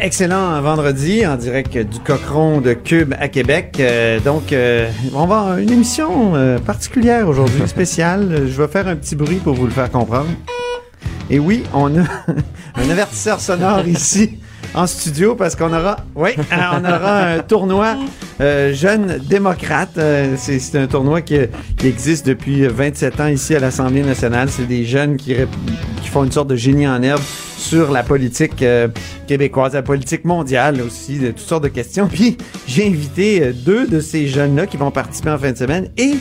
Excellent vendredi en direct du Cochon de Cube à Québec. Euh, donc, euh, on va avoir une émission euh, particulière aujourd'hui, spéciale. Je vais faire un petit bruit pour vous le faire comprendre. Et oui, on a un avertisseur sonore ici en studio parce qu'on aura, oui, on aura un tournoi euh, jeune démocrate. Euh, c'est un tournoi qui, qui existe depuis 27 ans ici à l'Assemblée nationale. C'est des jeunes qui, qui font une sorte de génie en herbe sur la politique euh, québécoise, la politique mondiale aussi, de toutes sortes de questions. Puis j'ai invité euh, deux de ces jeunes-là qui vont participer en fin de semaine et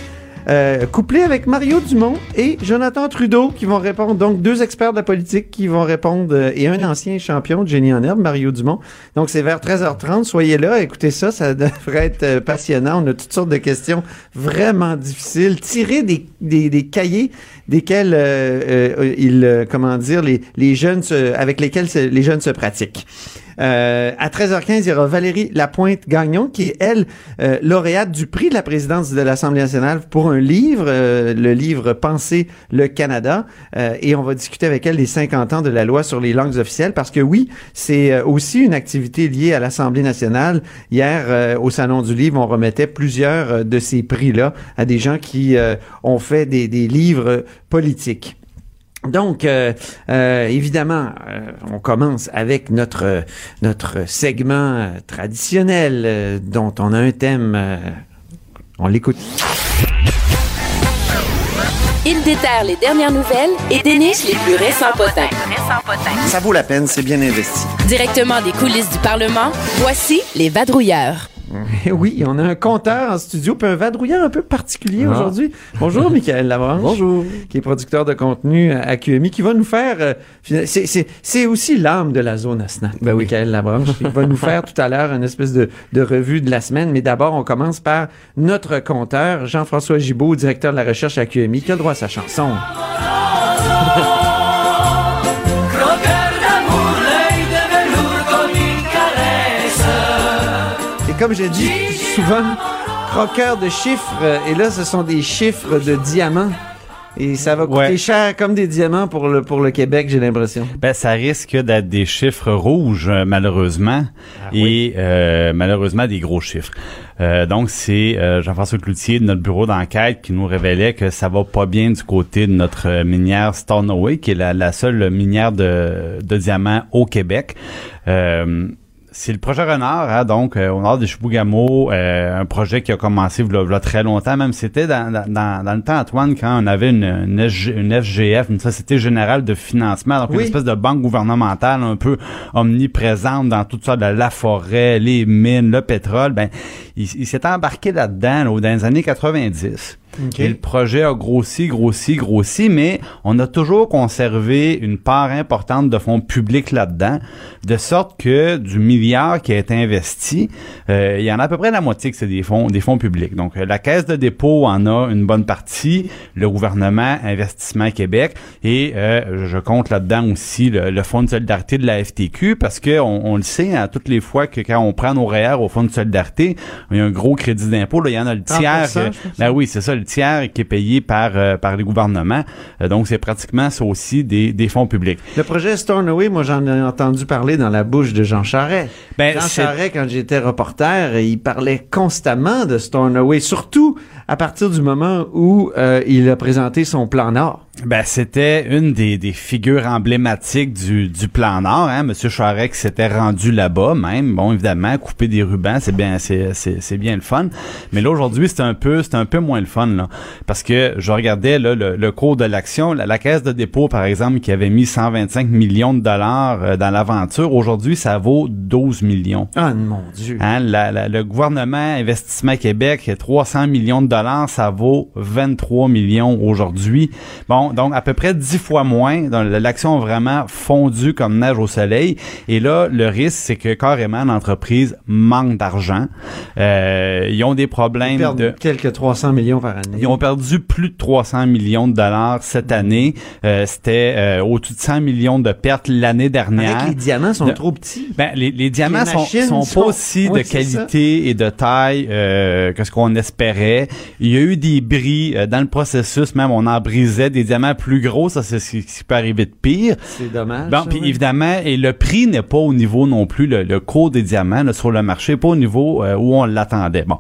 euh, couplé avec Mario Dumont et Jonathan Trudeau qui vont répondre. Donc, deux experts de la politique qui vont répondre euh, et un ancien champion de génie en herbe, Mario Dumont. Donc, c'est vers 13h30. Soyez là, écoutez ça, ça devrait être euh, passionnant. On a toutes sortes de questions vraiment difficiles. Tirez des, des, des cahiers desquels ils, comment dire, les, les jeunes se- avec lesquels les jeunes se pratiquent. Euh, à 13h15, il y aura Valérie Lapointe-Gagnon, qui est, elle, euh, lauréate du prix de la présidence de l'Assemblée nationale pour un livre, euh, le livre Penser le Canada. Et on va discuter avec elle des 50 ans de la loi sur les langues officielles, parce que oui, c'est aussi une activité liée à l'Assemblée nationale. Hier, au Salon du Livre, on remettait plusieurs de ces prix-là à des gens qui ont fait des livres politiques. Donc, euh, euh, évidemment, euh, on commence avec notre notre segment traditionnel euh, dont on a un thème. euh, on l'écoute. Il déterre les dernières nouvelles et déniche les plus récents potins. Ça vaut la peine, c'est bien investi. Directement des coulisses du Parlement, voici les vadrouilleurs. Eh oui, on a un compteur en studio, puis un vadrouilleur un peu particulier Ah. aujourd'hui. Bonjour, Michael Labranche. Bonjour. Qui est producteur de contenu à QMI, qui va nous faire. euh, c'est- c'est c'est aussi l'âme de la zone à snack. Ben oui. Michael Labranche. Il va nous faire tout à l'heure une espèce de, de revue de la semaine. Mais d'abord, on commence par notre compteur, Jean-François Gibault, directeur de la recherche à QMI, qui a le droit à sa chanson. Comme je dis souvent, croqueur de chiffres, et là, ce sont des chiffres de diamants. Et ça va coûter Ouais. cher comme des diamants pour le, pour le Québec, j'ai l'impression. Ben, ça risque d'être des chiffres rouges, euh, malheureusement, et euh, malheureusement des gros chiffres. Euh, donc, c'est euh, Jean-François Cloutier de notre bureau d'enquête qui nous révélait que ça va pas bien du côté de notre euh, minière Stornoway, qui est la, la seule minière de, de diamants au Québec. Euh, c'est le projet Renard, hein, donc euh, au nord de Chibougamau, euh, un projet qui a commencé il y a très longtemps, même c'était dans, dans, dans, le temps, Antoine, quand on avait une, une, FGF, une Société Générale de Financement, donc Oui. une espèce de banque gouvernementale un peu omniprésente dans tout ça, de la forêt, les mines, le pétrole, ben il, il s'est embarqué là-dedans là, dans les années 90. Et le projet a grossi, grossi, grossi, mais on a toujours conservé une part importante de fonds publics là-dedans, de sorte que du milliard qui a été investi, euh, il y en a à peu près la moitié que c'est des fonds, des fonds publics. Donc euh, la caisse de dépôt en a une bonne partie, le gouvernement, Investissement Québec, et euh, je compte là-dedans aussi le, le fonds de solidarité de la FTQ, parce que on, on le sait, à toutes les fois que quand on prend nos REER au fonds de solidarité, il y a un gros crédit d'impôt, là, il y en a le 30%, tiers. pense. ben oui, c'est ça, le tiers qui est payé par, euh, par les gouvernements. Euh, donc, c'est pratiquement ça aussi des, des fonds publics. Le projet Stornoway, moi, j'en ai entendu parler dans la bouche de Jean Charest. Ben, Jean Charest, quand j'étais reporter, il parlait constamment de Stornoway, surtout à partir du moment où euh, il a présenté son plan Nord. Ben, c'était une des, des figures emblématiques du, du plan Nord, hein. Monsieur Charest s'était rendu là-bas, même. Bon, évidemment, couper des rubans, c'est bien, c'est, bien le fun. Mais là, aujourd'hui, c'est un peu, c'est un peu moins le fun, là. Parce que je regardais, là, le, le cours de l'action. La, la caisse de dépôt, par exemple, qui avait mis 125 millions de dollars euh, dans l'aventure, aujourd'hui, ça vaut 12 millions. Ah, mon Dieu. Hein, la- la- le gouvernement Investissement Québec, 300 millions de dollars, ça vaut 23 millions aujourd'hui. Bon, Donc, donc, à peu près dix fois moins. L'action a vraiment fondu comme neige au soleil. Et là, le risque, c'est que carrément, l'entreprise manque d'argent. Euh, ils ont des problèmes de... quelques 300 millions par année. Ils ont perdu plus de 300 millions de dollars cette année. Euh, C'était euh, au-dessus de 100 millions de pertes l'année dernière. Avec les diamants sont De- trop petits. Ben, les, les diamants Les sont, machines sont sont- pas aussi Oui, de qualité et de taille euh, que ce qu'on espérait. Il y a eu des bris dans le processus, même on en brisait des diamants plus gros, ça c'est ce qui peut arriver de pire. C'est dommage. Bon, puis oui. évidemment, et le prix n'est pas au niveau non plus, le, le cours des diamants là, sur le marché, pas au niveau euh, où on l'attendait. Bon,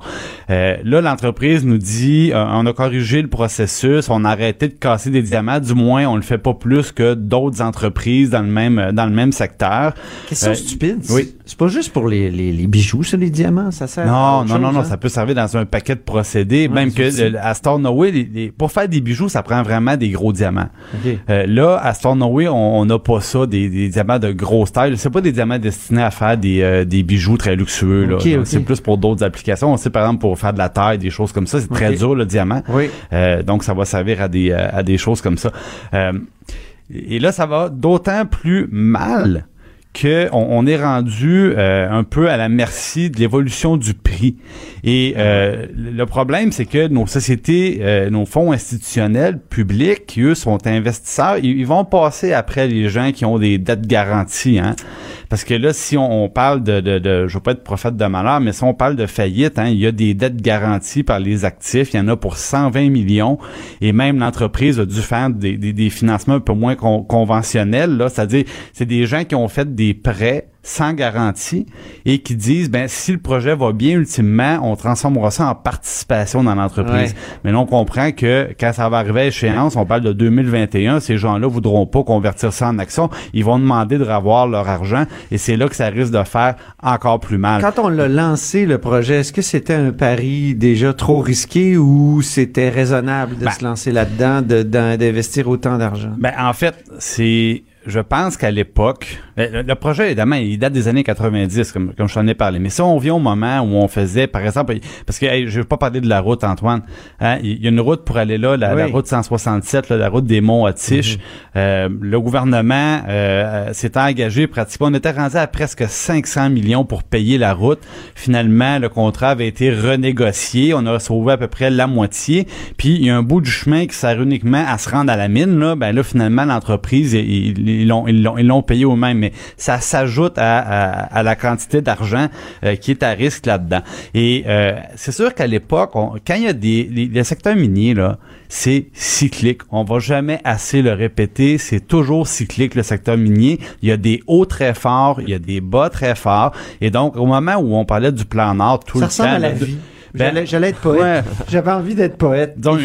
Euh, là, l'entreprise nous dit, euh, on a corrigé le processus, on a arrêté de casser des diamants, du moins, on le fait pas plus que d'autres entreprises dans le même dans le même secteur. Question stupide. oui. C'est pas juste pour les, les, les bijoux, ça, les diamants. Ça sert à Non, autre non, non, non, hein? ça peut servir dans un paquet de procédés. Ouais, même que le- à les- les- pour faire des bijoux, ça prend vraiment des gros diamants. OK. Euh, là, à Stornoway, on on n'a pas ça, des, des diamants de grosse taille. C'est pas des diamants destinés à faire des, euh, des bijoux très luxueux. là. C'est plus pour d'autres applications. On sait par exemple pour faire de la taille, des choses comme ça. C'est très dur le diamant. Oui. Euh, donc, ça va servir à des, à des choses comme ça. Et là, ça va d'autant plus mal que on, est rendu euh, un peu à la merci de l'évolution du prix. Et euh, le problème, c'est que nos sociétés, euh, nos fonds institutionnels publics, qui eux sont investisseurs, ils, ils vont passer après les gens qui ont des dettes garanties. Hein? Parce que là, si on, parle de, de, de, je veux pas être prophète de malheur, mais si on parle de faillite, hein, il y a des dettes garanties par les actifs. Il y en a pour 120 millions. Et même l'entreprise a dû faire des, financements un peu moins con- conventionnels. Là, c'est-à-dire, c'est des gens qui ont fait des prêts sans garantie et qui disent ben si le projet va bien ultimement on transformera ça en participation dans l'entreprise Ouais. mais là on comprend que quand ça va arriver à échéance on parle de 2021 ces gens-là voudront pas convertir ça en action ils vont demander de revoir leur argent et c'est là que ça risque de faire encore plus mal Quand on l'a lancé, le projet, est-ce que c'était un pari déjà trop risqué ou c'était raisonnable de Ben- se lancer là-dedans, de- d'in- d'investir autant d'argent? Ben, en fait, c'est. Je pense qu'à l'époque, le, le projet, évidemment, il date des années 90, comme, comme je t'en ai parlé. Mais si on vient au moment où on faisait, par exemple, parce que hey, je vais pas parler de la route, Antoine. Hein, il y a une route pour aller là, la, Oui. la route 167, là, la route des monts à Tiche. Euh, le gouvernement euh, s'était engagé pratiquement. On était rendu à presque 500 millions pour payer la route. Finalement, le contrat avait été renégocié. On a sauvé à peu près la moitié. Puis il y a un bout du chemin qui sert uniquement à se rendre à la mine. Là, ben là, finalement, l'entreprise, ils l'ont ils l'ont ils l'ont payé eux-mêmes. Mais ça s'ajoute à, à, à la quantité d'argent euh, qui est à risque là-dedans. Et euh, c'est sûr qu'à l'époque, quand il y a des les, les secteurs miniers là, c'est cyclique. On va jamais assez le répéter. C'est toujours cyclique le secteur minier. Il y a des hauts très forts, il y a des bas très forts. Et donc au moment où on parlait du plan Nord tout ça le ressemble temps, à la là, vie. Ben, J'allais être poète. ouais. J'avais envie d'être poète. donc,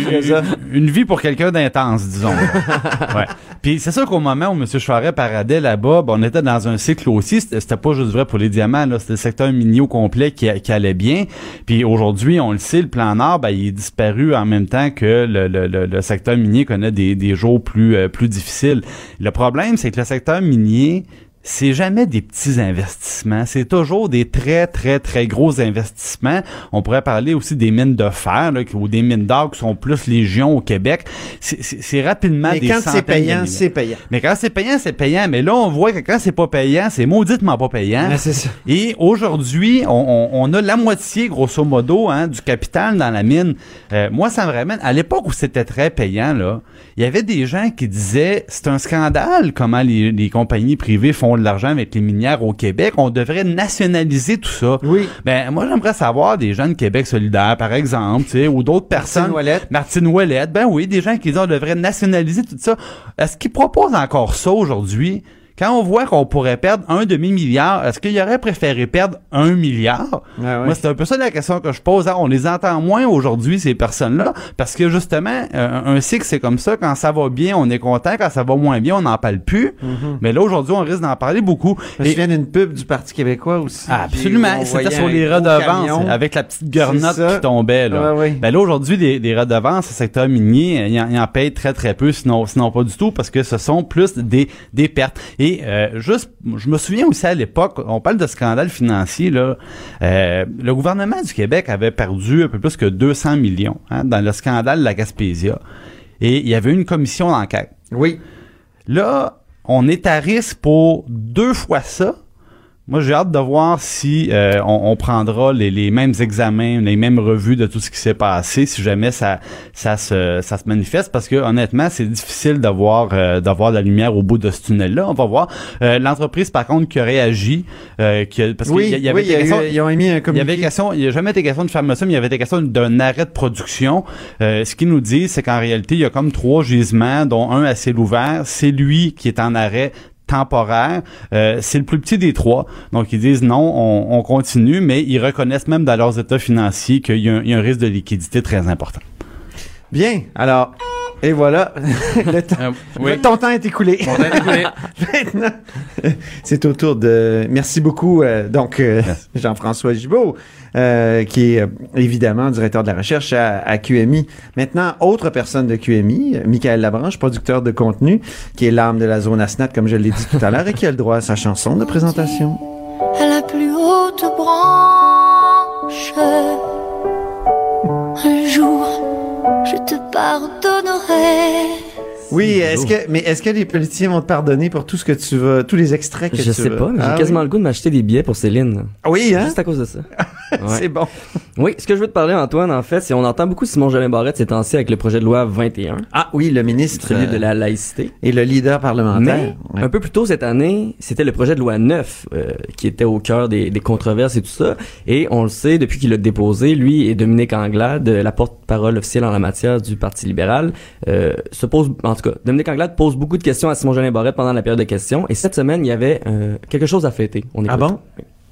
une, vie pour quelqu'un d'intense, disons. ouais. Puis c'est sûr qu'au moment où M. Charret paradait là-bas, ben, on était dans un cycle aussi. C'était pas juste vrai pour les diamants, là. C'était le secteur minier au complet qui, qui allait bien. Puis aujourd'hui, on le sait, le plan Nord, ben, il est disparu en même temps que le, le, le, le secteur minier connaît des, des jours plus, euh, plus difficiles. Le problème, c'est que le secteur minier, c'est jamais des petits investissements, c'est toujours des très très très gros investissements. On pourrait parler aussi des mines de fer là, ou des mines d'or qui sont plus légion au Québec. C'est- rapidement Mais des quand c'est payant, c'est payant. Mais quand c'est payant, c'est payant. Mais là, on voit que quand c'est pas payant, c'est mauditement pas payant. Ça. Et aujourd'hui, on, on- on a la moitié, grosso modo, hein, du capital dans la mine. Euh, moi, ça me ramène à l'époque où c'était très payant. Là, il y avait des gens qui disaient c'est un scandale comment les, les compagnies privées font de l'argent avec les minières au Québec. On devrait nationaliser tout ça. Oui. Ben, moi, j'aimerais savoir des gens de Québec solidaire, par exemple, tu sais, ou d'autres personnes. Ouellette. Martine Ouellette, ben oui, des gens qui disent on devrait nationaliser tout ça. Est-ce qu'ils proposent encore ça aujourd'hui? Quand on voit qu'on pourrait perdre un demi-milliard, est-ce qu'il aurait préféré perdre un milliard? Ah ouais. Moi, c'est un peu ça la question que je pose. hein. On les entend moins aujourd'hui, ces personnes-là, parce que justement, euh, un cycle, c'est comme ça. Quand ça va bien, on est content. Quand ça va moins bien, on n'en parle plus. Mais là, aujourd'hui, on risque d'en parler beaucoup. Mm-hmm. Je me souviens d'une pub du Parti québécois aussi. ah, absolument. C'était sur les redevances avec la petite ça. qui tombait. Là. Ouais, ouais. Ben là, aujourd'hui, les, les redevances, le secteur minier, il en, il en paye très, très peu, sinon, sinon pas du tout, parce que ce sont plus des, des pertes. Et euh, juste, je me souviens aussi à l'époque, on parle de scandale financier, là, euh, le gouvernement du Québec avait perdu un peu plus que 200 millions hein, dans le scandale de la Gaspésia. et il y avait une commission d'enquête. Oui. Là, on est à risque pour deux fois ça. Moi, j'ai hâte de voir si euh, on, on prendra les, les mêmes examens, les mêmes revues de tout ce qui s'est passé, si jamais ça, ça, se, ça se manifeste, parce que honnêtement, c'est difficile d'avoir euh, d'avoir la lumière au bout de ce tunnel-là. On va voir. Euh, L'entreprise, par contre, qui a réagi, euh, qui a- parce oui, qu'il y, avait oui, il y a des eu- questions- ils ont émis un il y communiqué. avait question, il n'y a jamais été question de fermer ça, mais il y avait été question d'un arrêt de production. Euh, ce qu'ils nous disent, c'est qu'en réalité, il y a comme trois gisements, dont un à ciel ouvert. C'est lui qui est en arrêt temporaire. Euh, c'est le plus petit des trois. Donc, ils disent non, on, on continue, mais ils reconnaissent même dans leurs états financiers qu'il y, a un- il y a un risque de liquidité très important. Bien. Alors, et voilà. le temps- Euh, oui. Ton temps est écoulé. Maintenant, c'est au tour de. Merci beaucoup, euh, donc euh, Jean-François Gibault, euh, qui est euh, évidemment directeur de la recherche à, à QMI. Maintenant, autre personne de QMI, euh, Michael Labranche, producteur de contenu, qui est l'âme de la zone ASNAT, comme je l'ai dit tout à l'heure, et qui a le droit à sa chanson de présentation. à la plus haute branche. Un jour, je te pardonnerai. Oui, est-ce que, mais est-ce que les politiciens vont te pardonner pour tout ce que tu vas, tous les extraits que Je tu sais vas- pas, mais j'ai Ah quasiment oui? le goût de m'acheter des billets pour Céline. Ah Oui, hein? Juste à cause de ça. C'est bon. Oui, ce que je veux te parler, Antoine, en fait, c'est on entend beaucoup Simon Jolin Barrette ces temps-ci avec le projet de loi 21, Ah oui, le ministre celui de euh, la laïcité. et le leader parlementaire. Mais Ouais. un peu plus tôt cette année, c'était le projet de loi 9 euh, qui était au cœur des, des controverses et tout ça. Et on le sait, depuis qu'il l'a déposé, lui et Dominique Anglade, la porte-parole officielle en la matière du Parti libéral, euh, se pose, en tout cas, Dominique Anglade pose beaucoup de questions à Simon Jolin Barrette pendant la période de questions. Et cette semaine, il y avait euh, quelque chose à fêter. On Ah bon?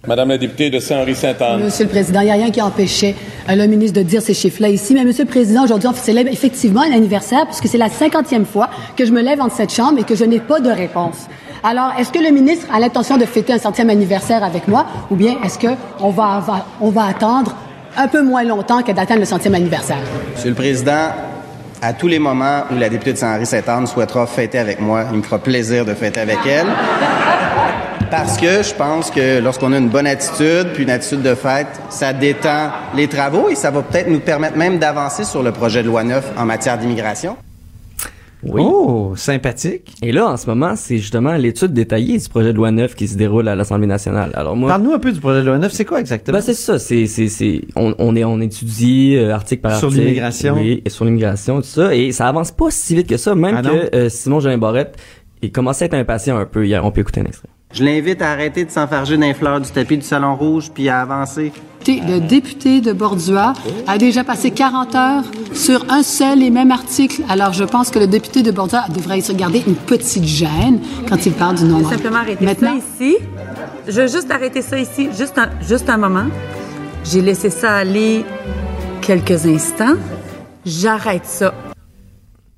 Madame la députée de Saint-Henri-Sainte-Anne. Monsieur le Président, il n'y a rien qui empêchait euh, le ministre de dire ces chiffres-là ici. Mais Monsieur le Président, aujourd'hui, on célèbre effectivement un anniversaire puisque c'est la cinquantième fois que je me lève entre cette chambre et que je n'ai pas de réponse. Alors, est-ce que le ministre a l'intention de fêter un centième anniversaire avec moi ou bien est-ce que on va, va- on va attendre un peu moins longtemps que d'atteindre le centième anniversaire? Monsieur le Président, à tous les moments où la députée de Saint-Henri-Sainte-Anne souhaitera fêter avec moi, il me fera plaisir de fêter avec elle. Parce que je pense que lorsqu'on a une bonne attitude, puis une attitude de fête, ça détend les travaux et ça va peut-être nous permettre même d'avancer sur le projet de loi 9 en matière d'immigration. Oui. Oh, sympathique. Et là, en ce moment, c'est justement l'étude détaillée du projet de loi 9 qui se déroule à l'Assemblée nationale. Alors moi, Parle-nous un peu du projet de loi 9. C'est quoi exactement? Ben c'est ça, c'est c'est c'est on, on est on étudie euh, article par Sur article. l'immigration. Oui, et sur l'immigration tout ça et ça avance pas si vite que ça même Ah que euh, Simon Jolin Barrette il commençait à être impatient un peu hier, on peut écouter un extrait. Je l'invite à arrêter de s'enfarger d'un fleur du tapis du Salon Rouge puis à avancer. Le député de Bordua a déjà passé 40 heures sur un seul et même article. Alors, je pense que le député de Bordua devrait se garder une petite gêne quand il parle du non simplement arrêter Maintenant, ça ici. Je veux juste arrêter ça ici, juste un, juste un moment. J'ai laissé ça aller quelques instants. J'arrête ça.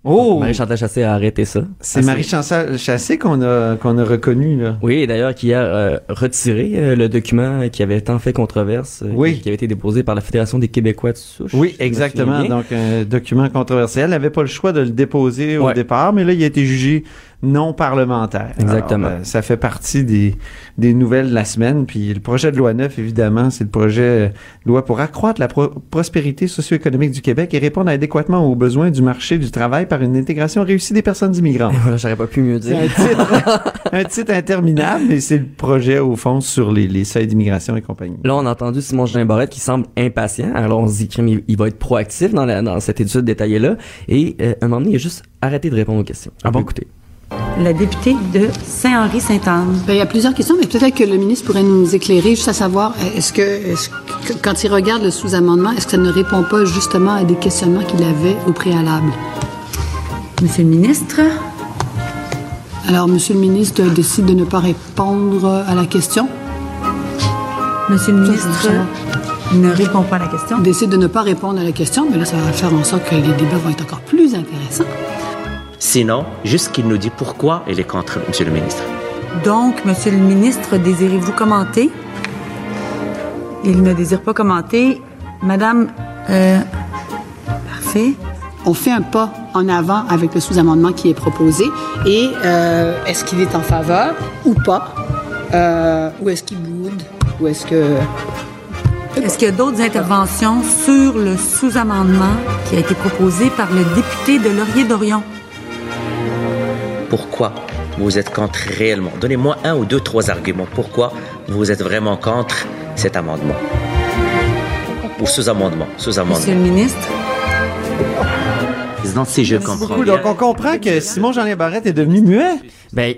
Oh! Marie-Chantal Chassé a arrêté ça. C'est Ah, Marie-Chantal Chassé qu'on a, qu'on a reconnu, là. Oui, d'ailleurs qui a euh, retiré euh, le document qui avait tant fait controverse, euh, Oui. qui, qui avait été déposé par la Fédération des Québécois de souche. Oui, exactement. Donc, un document controversiel. Elle n'avait pas le choix de le déposer au départ, mais là, il a été jugé non parlementaire. Exactement. Alors, euh, ça fait partie des, des nouvelles de la semaine. Puis le projet de loi 9, évidemment, c'est le projet euh, de loi pour accroître la pro- prospérité socio-économique du Québec et répondre adéquatement aux besoins du marché du travail par une intégration réussie des personnes immigrantes. Voilà, j'aurais pas pu mieux dire. un titre, un titre interminable, mais c'est le projet, au fond, sur les, les seuils d'immigration et compagnie. Là, on a entendu Simon Jolin Barrette qui semble impatient. Alors, on se dit qu'il il va être proactif dans, la, dans cette étude détaillée-là. Et euh, à un moment donné, il a juste arrêté de répondre aux questions. Ah bon? écouter. La députée de Saint-Henri-Sainte-Anne. Ben, il y a plusieurs questions, mais peut-être que le ministre pourrait nous éclairer juste à savoir, euh, est-ce que, que quand il regarde le sous-amendement, est-ce que ça ne répond pas justement à des questionnements qu'il avait au préalable? Monsieur le ministre, Alors, Monsieur le ministre décide de ne pas répondre à la question, Monsieur le ministre ne répond pas à la question. décide de ne pas répondre à la question, mais là, ça va faire en sorte que les débats vont être encore plus intéressants. Sinon, juste qu'il nous dit pourquoi il est contre, Monsieur le ministre. Donc, Monsieur le ministre, désirez-vous commenter? Il ne désire pas commenter. Madame, euh, parfait. On fait un pas en avant avec le sous-amendement qui est proposé et euh, est-ce qu'il est en faveur ou pas? Euh, ou est-ce qu'il boude? Ou est-ce que... Est-ce qu'il y a d'autres interventions sur le sous-amendement qui a été proposé par le député de Laurier-Dorion? Pourquoi vous êtes contre réellement Donnez-moi un ou deux, trois arguments. Pourquoi vous êtes vraiment contre cet amendement Ou sous-amendement, sous-amendement. Monsieur le ministre? Président, si je comprends Beaucoup. Donc, on comprend que Simon-Jean Barrette est devenu muet. Ben,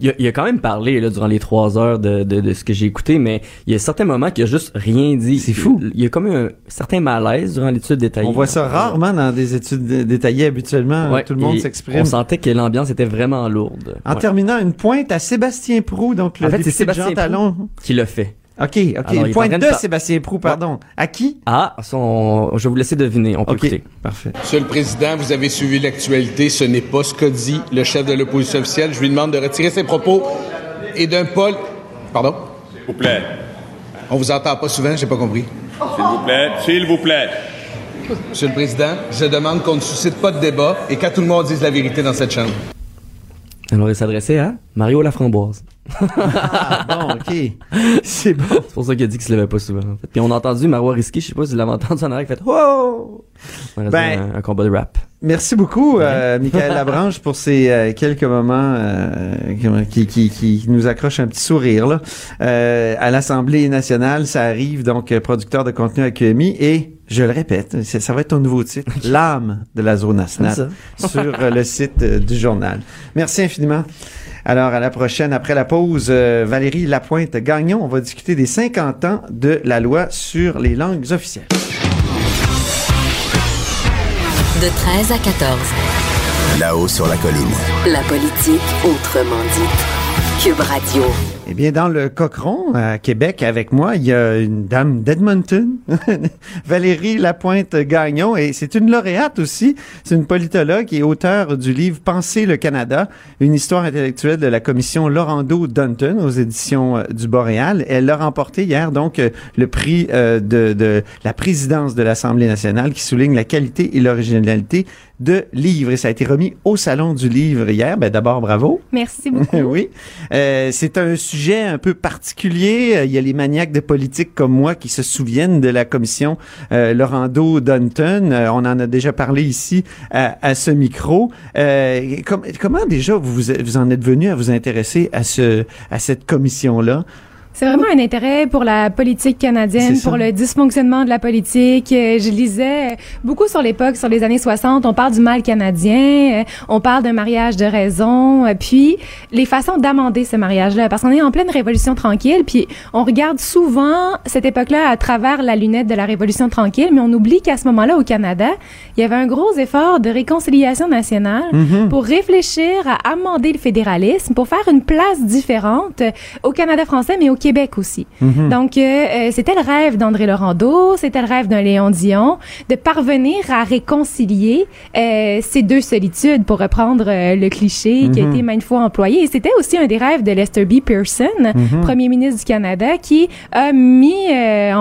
il, a, il a quand même parlé là, durant les trois heures de, de, de ce que j'ai écouté, mais il y a certains moments qu'il a juste rien dit. C'est fou. Il y a comme un certain malaise durant l'étude détaillée. On voit ça rarement dans des études dé- détaillées. Habituellement, Ouais, tout le monde s'exprime. On sentait que l'ambiance était vraiment lourde. En Ouais. terminant, une pointe à Sébastien Prou, donc le En fait, c'est député de Sébastien Jean Talon. Qui l'a fait. OK, OK. Alors, de de par- Sébastien Prou, pardon. À qui? Ah, son... je vais vous laisser deviner. On peut OK, écouter. parfait. Monsieur le Président, vous avez suivi l'actualité. Ce n'est pas ce qu'a dit le chef de l'opposition officielle. Je lui demande de retirer ses propos et d'un Paul. Pardon? S'il vous plaît. On vous entend pas souvent, j'ai pas compris. S'il vous plaît. S'il vous plaît. Monsieur le Président, je demande qu'on ne suscite pas de débat et qu'à tout le monde dise la vérité dans cette chambre. Alors, il s'adressait à Mario Laframboise. Ah, bon, OK. C'est bon. C'est pour ça qu'il a dit qu'il se levait pas souvent. En fait. Puis on a entendu Marois Risky, je sais pas si vous l'avez entendu en arrière, qui fait Wow! On a Ben, un, un combat de rap. Merci beaucoup, euh, Michael Labranche, pour ces euh, quelques moments euh, qui, qui, qui nous accrochent un petit sourire. Là. Euh, à l'Assemblée nationale, ça arrive, donc producteur de contenu à QMI, et je le répète, c'est- ça va être ton nouveau titre, l'âme de la zone nationale, sur euh, le site euh, du journal. Merci infiniment. Alors, à la prochaine, après la pause, euh, Valérie Lapointe-Gagnon, on va discuter des 50 ans de la loi sur les langues officielles. De 13 à 14. Là-haut sur la colline. La politique autrement dite. Cube Radio. Eh bien, dans le Cochron, à Québec, avec moi, il y a une dame d'Edmonton, Valérie Lapointe-Gagnon, et c'est une lauréate aussi. C'est une politologue et auteure du livre Penser le Canada, une histoire intellectuelle de la commission Laurando-Dunton aux éditions euh, du Boréal. Elle a remporté hier, donc, euh, le prix euh, de la présidence de l'Assemblée nationale qui souligne la qualité et l'originalité de livres. Et ça a été remis au Salon du livre hier. Ben, d'abord, bravo. Merci beaucoup. oui. Euh, c'est un sujet un peu particulier. Euh, Il y a les maniaques de politique comme moi qui se souviennent de la commission euh, Laurando Dunton. Euh, on en a déjà parlé ici à, à ce micro. Euh, com- comment déjà vous, vous vous en êtes venu à vous intéresser à ce à cette commission là? C'est vraiment un intérêt pour la politique canadienne, pour le dysfonctionnement de la politique. Euh, Je lisais beaucoup sur l'époque, sur les années 60, on parle du mal canadien, euh, on parle d'un mariage de raison, euh, puis les façons d'amender ce mariage-là, parce qu'on est en pleine révolution tranquille, puis on regarde souvent cette époque-là à travers la lunette de la révolution tranquille, mais on oublie qu'à ce moment-là, au Canada, il y avait un gros effort de réconciliation nationale Mhm. pour réfléchir à amender le fédéralisme, pour faire une place différente au Canada français, mais au Québec aussi. Mhm. Donc, euh, euh, c'était le rêve d'André Laurando, c'était le rêve d'un Léon Dion, de parvenir à réconcilier euh, ces deux solitudes, pour reprendre euh, le cliché qui a Mhm. été maintes fois employé. Et c'était aussi un des rêves de Lester B. Pearson, Mhm. premier ministre du Canada, qui a mis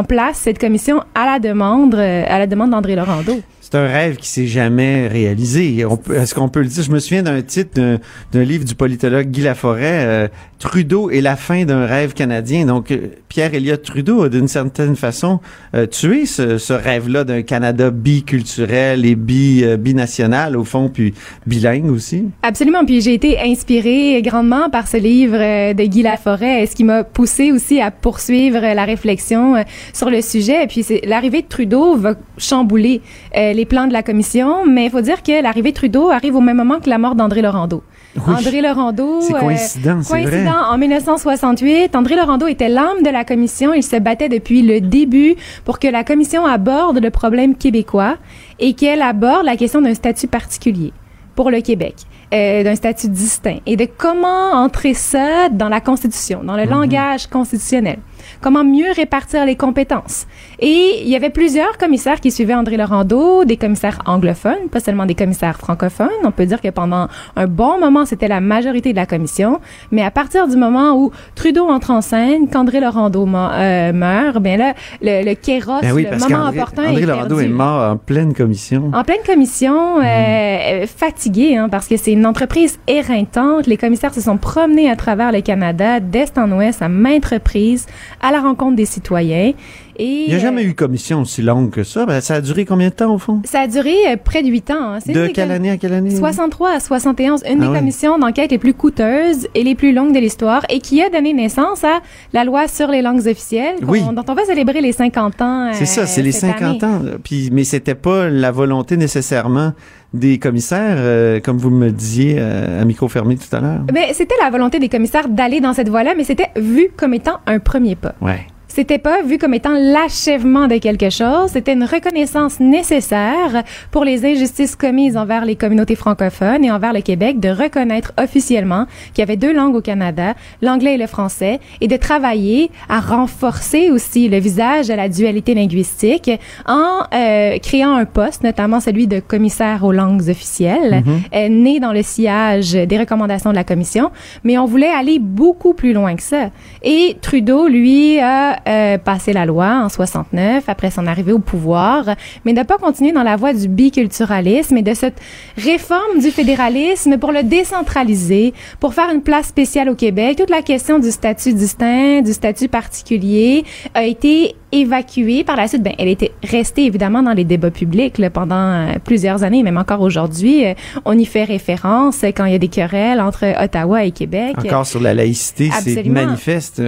en place cette commission à la demande, à la demande d'André Laurando. C'est un rêve qui s'est jamais réalisé. Est-ce qu'on peut le dire? Je me souviens d'un titre d'un- d'un livre du politologue Guy Laforêt, euh, Trudeau et la fin d'un rêve canadien. Donc, euh, Pierre Elliott Trudeau a d'une certaine façon euh, tué ce, ce rêve-là d'un Canada biculturel et bi, euh, binational, au fond, puis bilingue aussi. Absolument. Puis j'ai été inspirée grandement par ce livre euh, de Guy Laforêt, ce qui m'a poussé aussi à poursuivre la réflexion euh, sur le sujet. Et puis l'arrivée de Trudeau va chambouler les plans de la commission, mais il faut dire que l'arrivée de Trudeau arrive au même moment que la mort d'André Laurando. Oui. André Laurando. C'est coïncident, c'est vrai. En 1968, André Laurando était l'âme de la commission. Il se battait depuis le début pour que la commission aborde le problème québécois et qu'elle aborde la question d'un statut particulier pour le Québec, euh, d'un statut distinct et de comment entrer ça dans la Constitution, dans le langage constitutionnel. Comment mieux répartir les compétences. Et il y avait plusieurs commissaires qui suivaient André Laurando, des commissaires anglophones, pas seulement des commissaires francophones. On peut dire que pendant un bon moment, c'était la majorité de la commission. Mais à partir du moment où Trudeau entre en scène, qu'André Laurando euh, meurt, bien là, le, le kéros, Ben oui, le moment opportun André est Laurando perdu. est mort en pleine commission. En pleine commission, euh, euh, fatigué, hein, parce que c'est une entreprise éreintante. Les commissaires se sont promenés à travers le Canada, d'est en ouest, à maintes reprises, à la rencontre des citoyens. Et, Il n'y a euh, jamais eu commission aussi longue que ça. Ben, ça a duré combien de temps, au fond? Ça a duré euh, près de huit ans. hein. De quelle année à quelle année? 63 à 71, une Ah des commissions d'enquête les plus coûteuses et les plus longues de l'histoire et qui a donné naissance à la loi sur les langues officielles Oui. dont on va célébrer les 50 ans. C'est ça, euh, c'est les cette 50 année. ans. Puis, mais c'était pas la volonté nécessairement des commissaires, euh, comme vous me disiez euh, à micro fermé tout à l'heure. Ben, c'était la volonté des commissaires d'aller dans cette voie-là, mais c'était vu comme étant un premier pas. Ouais. C'était pas vu comme étant l'achèvement de quelque chose, c'était une reconnaissance nécessaire pour les injustices commises envers les communautés francophones et envers le Québec de reconnaître officiellement qu'il y avait deux langues au Canada, l'anglais et le français, et de travailler à renforcer aussi le visage de la dualité linguistique en euh, créant un poste, notamment celui de commissaire aux langues officielles, Mhm. euh, né dans le sillage des recommandations de la commission, mais on voulait aller beaucoup plus loin que ça. Et Trudeau, lui, a euh, passé la loi en 69 après son arrivée au pouvoir, mais n'a pas continué dans la voie du biculturalisme et de cette réforme du fédéralisme pour le décentraliser, pour faire une place spéciale au Québec. Toute la question du statut distinct, du statut particulier a été évacuée. Par la suite, ben, elle était restée évidemment dans les débats publics là, pendant euh, plusieurs années, même encore aujourd'hui. Euh, on y fait référence quand il y a des querelles entre Ottawa et Québec. Encore sur la laïcité, c'est manifeste.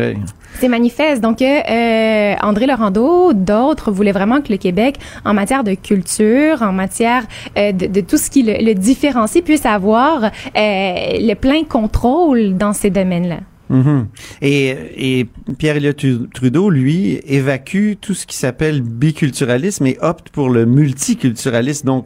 C'est manifeste. Donc, euh, euh, André Laurando, d'autres voulaient vraiment que le Québec, en matière de culture, en matière euh, de, tout ce qui le, différencie, puisse avoir euh, le plein contrôle dans ces domaines-là. Mhm. Et, Pierre-Éliott Trudeau, lui, évacue tout ce qui s'appelle biculturalisme et opte pour le multiculturalisme. Donc,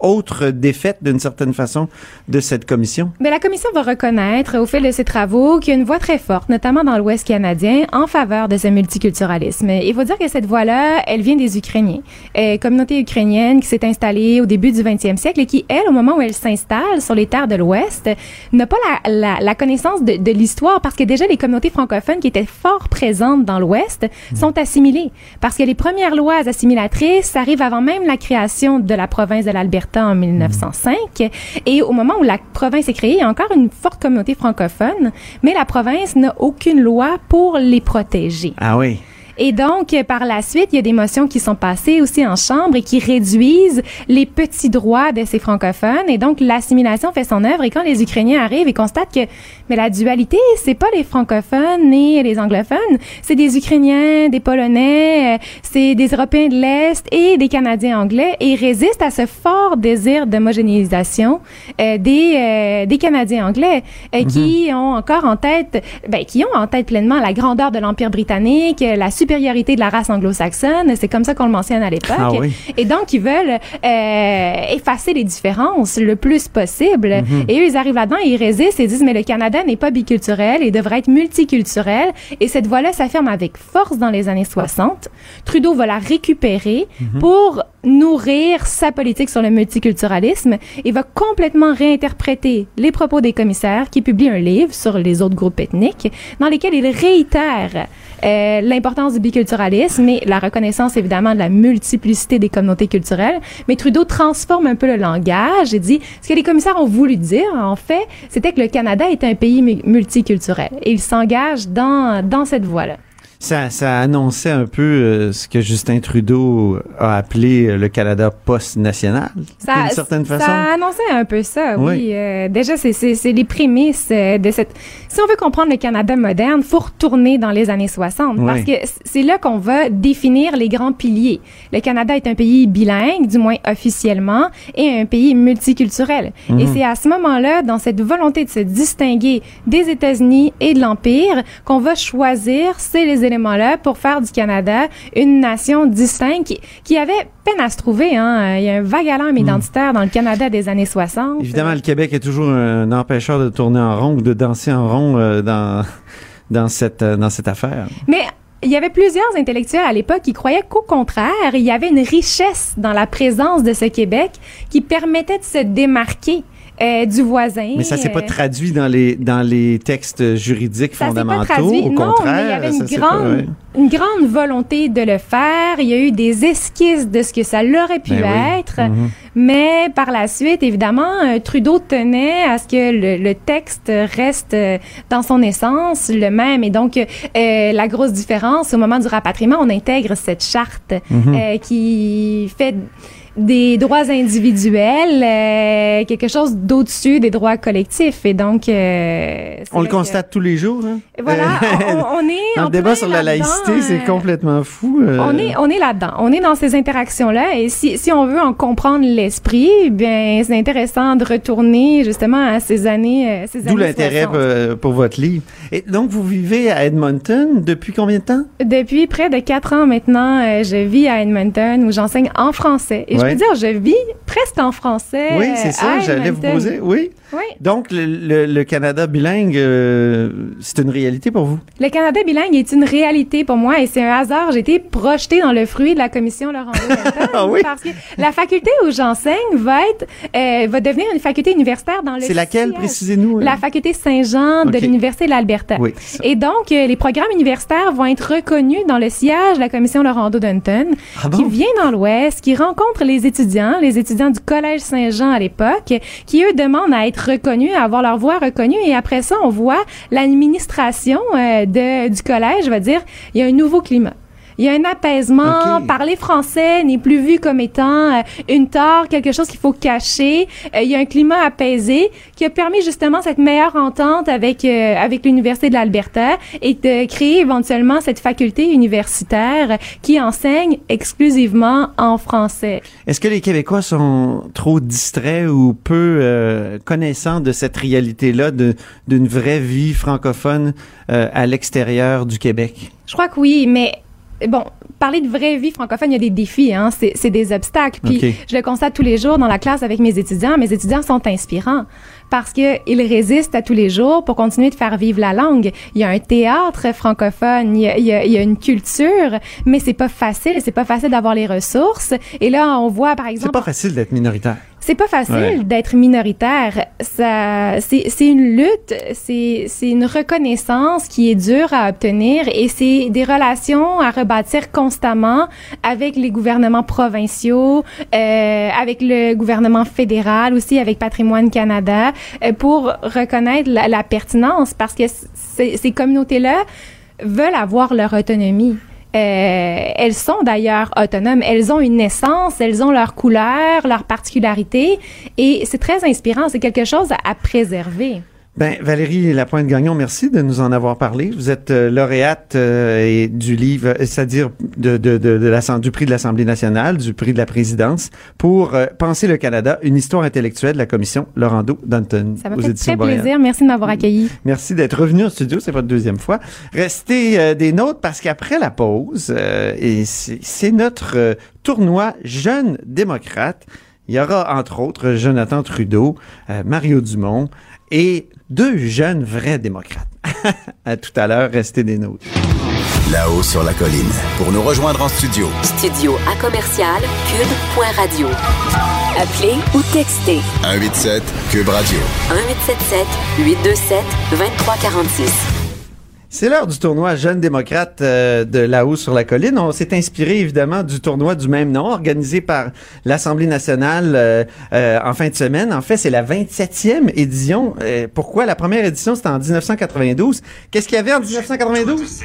autre défaite d'une certaine façon de cette commission? Mais la commission va reconnaître, au fil de ses travaux, qu'il y a une voix très forte, notamment dans l'Ouest canadien, en faveur de ce multiculturalisme. Il faut dire que cette voix-là, elle vient des Ukrainiens. Euh, communauté ukrainienne qui s'est installée au début du 20e siècle et qui, elle, au moment où elle s'installe sur les terres de l'Ouest, n'a pas la, la, la connaissance de, l'histoire parce que déjà les communautés francophones qui étaient fort présentes dans l'Ouest sont assimilées. Parce que les premières lois assimilatrices arrivent avant même la création de la province de l'Alberta en 1905. Et au moment où la province est créée, il y a encore une forte communauté francophone, mais la province n'a aucune loi pour les protéger. Ah oui. Et donc, euh, par la suite, il y a des motions qui sont passées aussi en Chambre et qui réduisent les petits droits de ces francophones. Et donc, l'assimilation fait son œuvre. Et quand les Ukrainiens arrivent et constatent que, mais la dualité, c'est pas les francophones ni les anglophones, c'est des Ukrainiens, des Polonais, euh, c'est des Européens de l'Est et des Canadiens anglais. Et ils résistent à ce fort désir d'homogénéisation euh, des, euh, des Canadiens anglais euh, qui ont encore en tête, ben, qui ont en tête pleinement la grandeur de l'Empire britannique, la supériorité de la race anglo-saxonne. C'est comme ça qu'on le mentionne à l'époque. Ah oui. Et donc, ils veulent euh, effacer les différences le plus possible. Mhm. Et eux, ils arrivent là-dedans et ils résistent et disent, mais le Canada n'est pas biculturel et devrait être multiculturel. Et cette voie-là s'affirme avec force dans les années 60. Trudeau va la récupérer Mhm. pour nourrir sa politique sur le multiculturalisme et va complètement réinterpréter les propos des commissaires qui publient un livre sur les autres groupes ethniques dans lesquels il réitère euh, l'importance du biculturalisme et la reconnaissance évidemment de la multiplicité des communautés culturelles. Mais Trudeau transforme un peu le langage et dit ce que les commissaires ont voulu dire en fait, c'était que le Canada est un pays mu- multiculturel et il s'engage dans dans cette voie-là. Ça, ça annonçait un peu euh, ce que Justin Trudeau a appelé euh, le Canada post-national, d'une certaine ça façon. annonçait un peu ça, oui. Oui. Euh, déjà, c'est- c'est c'est les prémices euh, de cette... Si on veut comprendre le Canada moderne, faut retourner dans les années 60, Oui. parce que c'est là qu'on va définir les grands piliers. Le Canada est un pays bilingue, du moins officiellement, et un pays multiculturel. Mhm. Et c'est à ce moment-là, dans cette volonté de se distinguer des États-Unis et de l'Empire, qu'on va choisir ces les éléments-là pour faire du Canada une nation distincte qui, qui avait peine à se trouver. Hein. Il y a un vague alarme identitaire dans le Canada des années 60. Évidemment, le Québec est toujours un empêcheur de tourner en rond ou de danser en rond euh, dans, dans, cette, euh, dans cette affaire. Mais il y avait plusieurs intellectuels à l'époque qui croyaient qu'au contraire, il y avait une richesse dans la présence de ce Québec qui permettait de se démarquer euh, du voisin. Mais ça s'est pas euh, traduit dans les, dans les textes juridiques Ça pas fondamentaux. traduit. Au non, contraire, mais il y avait une grande pas- ouais. une grande volonté de le faire. Il y a eu des esquisses de ce que ça l'aurait pu Ben oui. être. Mhm. Mais par la suite, évidemment, euh, Trudeau tenait à ce que le, le texte reste dans son essence le même. Et donc, euh, la grosse différence, au moment du rapatriement, on intègre cette charte Mhm. euh, qui fait des droits individuels, euh, quelque chose d'au-dessus des droits collectifs. Et donc, euh, On le que- constate tous les jours. Hein? Voilà, Euh, on, on est Dans le débat sur la laïcité, c'est euh, complètement fou. euh. on est, on est là-dedans. On est dans ces interactions-là. Et si, si on veut en comprendre l'esprit, bien, c'est intéressant de retourner justement à ces années, ces D'où l'intérêt 60. pour votre livre. Et donc, vous vivez à Edmonton depuis combien de temps? Depuis près de quatre ans maintenant, je vis à Edmonton où j'enseigne en français. Et Ouais. peux dire, je vis presque en français. Oui, c'est ça, j'allais vous poser. Oui. Oui. Donc, le, le- le Canada bilingue, euh, c'est une réalité pour vous? Le Canada bilingue est une réalité pour moi et c'est un hasard. J'ai été projetée dans le fruit de la commission Laurent Ah oui? parce que la faculté où j'enseigne va être, euh, va devenir une faculté universitaire dans le C'est laquelle, précisez-nous? hein? La faculté Saint-Jean de l'Université de l'Alberta. Oui. Et donc, euh, les programmes universitaires vont être reconnus dans le siège de la commission Laurando Dunton, Ah bon? qui vient dans l'Ouest, qui rencontre les étudiants, les étudiants du Collège Saint-Jean à l'époque, qui, eux, demandent à être reconnus, à avoir leur voix reconnue. Et après ça, on voit l'administration euh, de, du collège va dire, il y a un nouveau climat. Il y a un apaisement. Parler français n'est plus vu comme étant euh, une tare, quelque chose qu'il faut cacher. Euh, il y a un climat apaisé qui a permis justement cette meilleure entente avec euh, avec l'université de l'Alberta et de créer éventuellement cette faculté universitaire qui enseigne exclusivement en français. Est-ce que les Québécois sont trop distraits ou peu connaissants de cette réalité-là, de- d'une vraie vie francophone à l'extérieur du Québec? Je crois que oui, mais bon, parler de vraie vie francophone, il y a des défis, hein, c'est, c'est des obstacles. Puis je le constate tous les jours dans la classe avec mes étudiants. Mes étudiants sont inspirants parce que ils résistent à tous les jours pour continuer de faire vivre la langue. Il y a un théâtre francophone, il y a, il y a- il y a une culture, mais c'est pas facile. C'est pas facile d'avoir les ressources. Et là, on voit par C'est exemple. pas facile d'être minoritaire. C'est pas facile Ouais. d'être minoritaire. Ça, c'est, c'est une lutte, c'est, c'est une reconnaissance qui est dure à obtenir et c'est des relations à rebâtir constamment avec les gouvernements provinciaux, euh, avec le gouvernement fédéral aussi, avec Patrimoine Canada, euh, pour reconnaître la, la pertinence parce que ces communautés-là veulent avoir leur autonomie. Euh, elles sont d'ailleurs autonomes. Elles ont une essence, elles ont leur couleur, leur particularité, et c'est très inspirant. C'est quelque chose à, à préserver. Ben, Valérie Lapointe-Gagnon, merci de nous en avoir parlé. Vous êtes euh, lauréate euh, et du livre, euh, c'est-à-dire de, de, de, de l'Assemblée- du prix de l'Assemblée nationale, du prix de la présidence, pour euh, Penser le Canada, une histoire intellectuelle de la commission Laurando Danton. Ça m'a fait très Boréal. plaisir. Merci de m'avoir accueilli. Merci d'être revenu au studio, c'est votre deuxième fois. Restez des nôtres parce qu'après la pause, et c'est notre tournoi Jeunes démocrates, il y aura entre autres Jonathan Trudeau, Mario Dumont et deux jeunes vrais démocrates. à tout à l'heure, restez des nôtres. Là-haut sur la colline. Pour nous rejoindre en studio, Studio à commercial cube.radio. Appelez ou textez 187 Cube Radio. 1877 827 2346. C'est l'heure du tournoi Jeunes démocrates euh, de là-haut sur la colline. On s'est inspiré évidemment du tournoi du même nom organisé par l'Assemblée nationale euh, euh, en fin de semaine. En fait, c'est la 27e édition. Pourquoi? La première édition, c'était en 1992. Qu'est-ce qu'il y avait en 1992?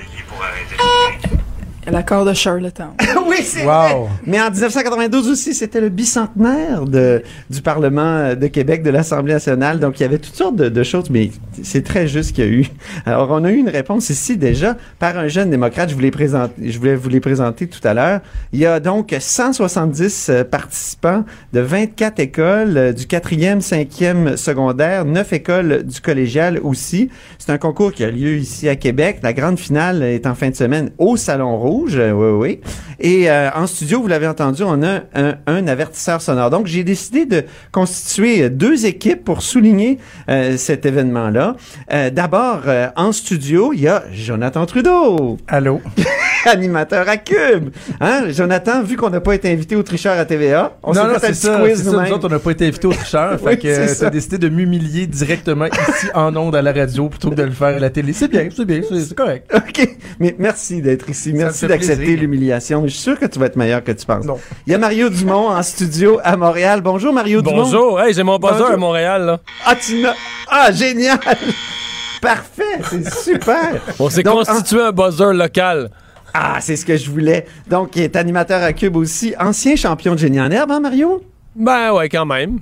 L'accord de Charlottetown. oui, c'est vrai. Mais en 1992 aussi, c'était le bicentenaire de, du Parlement de Québec, de l'Assemblée nationale. Donc, il y avait toutes sortes de, de choses, mais c'est très juste qu'il y a eu. Alors, on a eu une réponse ici déjà par un jeune démocrate. Je voulais, présenter, je voulais vous les présenter tout à l'heure. Il y a donc 170 euh, participants de 24 écoles euh, du 4e, 5e secondaire, 9 écoles du collégial aussi. C'est un concours qui a lieu ici à Québec. La grande finale est en fin de semaine au Salon Rouge. Rouge, euh, oui, oui. Et euh, en studio, vous l'avez entendu, on a un, un avertisseur sonore. Donc, j'ai décidé de constituer euh, deux équipes pour souligner euh, cet événement-là. Euh, D'abord, euh, en studio, il y a Jonathan Trudeau. Allô? Animateur à Cube. Hein, Jonathan, vu qu'on n'a pas été invité au tricheur à TVA, on s'est fait un petit ça. quiz C'est ça. Nous autres, on n'a pas été invités au tricheur. Oui, fait que euh, t'as décidé de m'humilier directement ici en ondes à la radio plutôt que de le faire à la télé. C'est bien, c'est bien, c'est correct. OK. Mais merci d'être ici. me Merci d'accepter l'humiliation. Je suis sûr que tu vas être meilleur que tu penses. Non. Il y a Mario Dumont en studio à Montréal. Bonjour, Mario Dumont. Bonjour, hey, j'ai mon buzzer Bonjour. à Montréal, là. Ah, tu n'as... Ah, génial! Parfait, c'est super. On s'est constitué un buzzer local. Ah, c'est ce que je voulais. Donc, il est animateur à Cube aussi. Ancien champion de génie en herbe, hein, Mario? Ben ouais, quand même.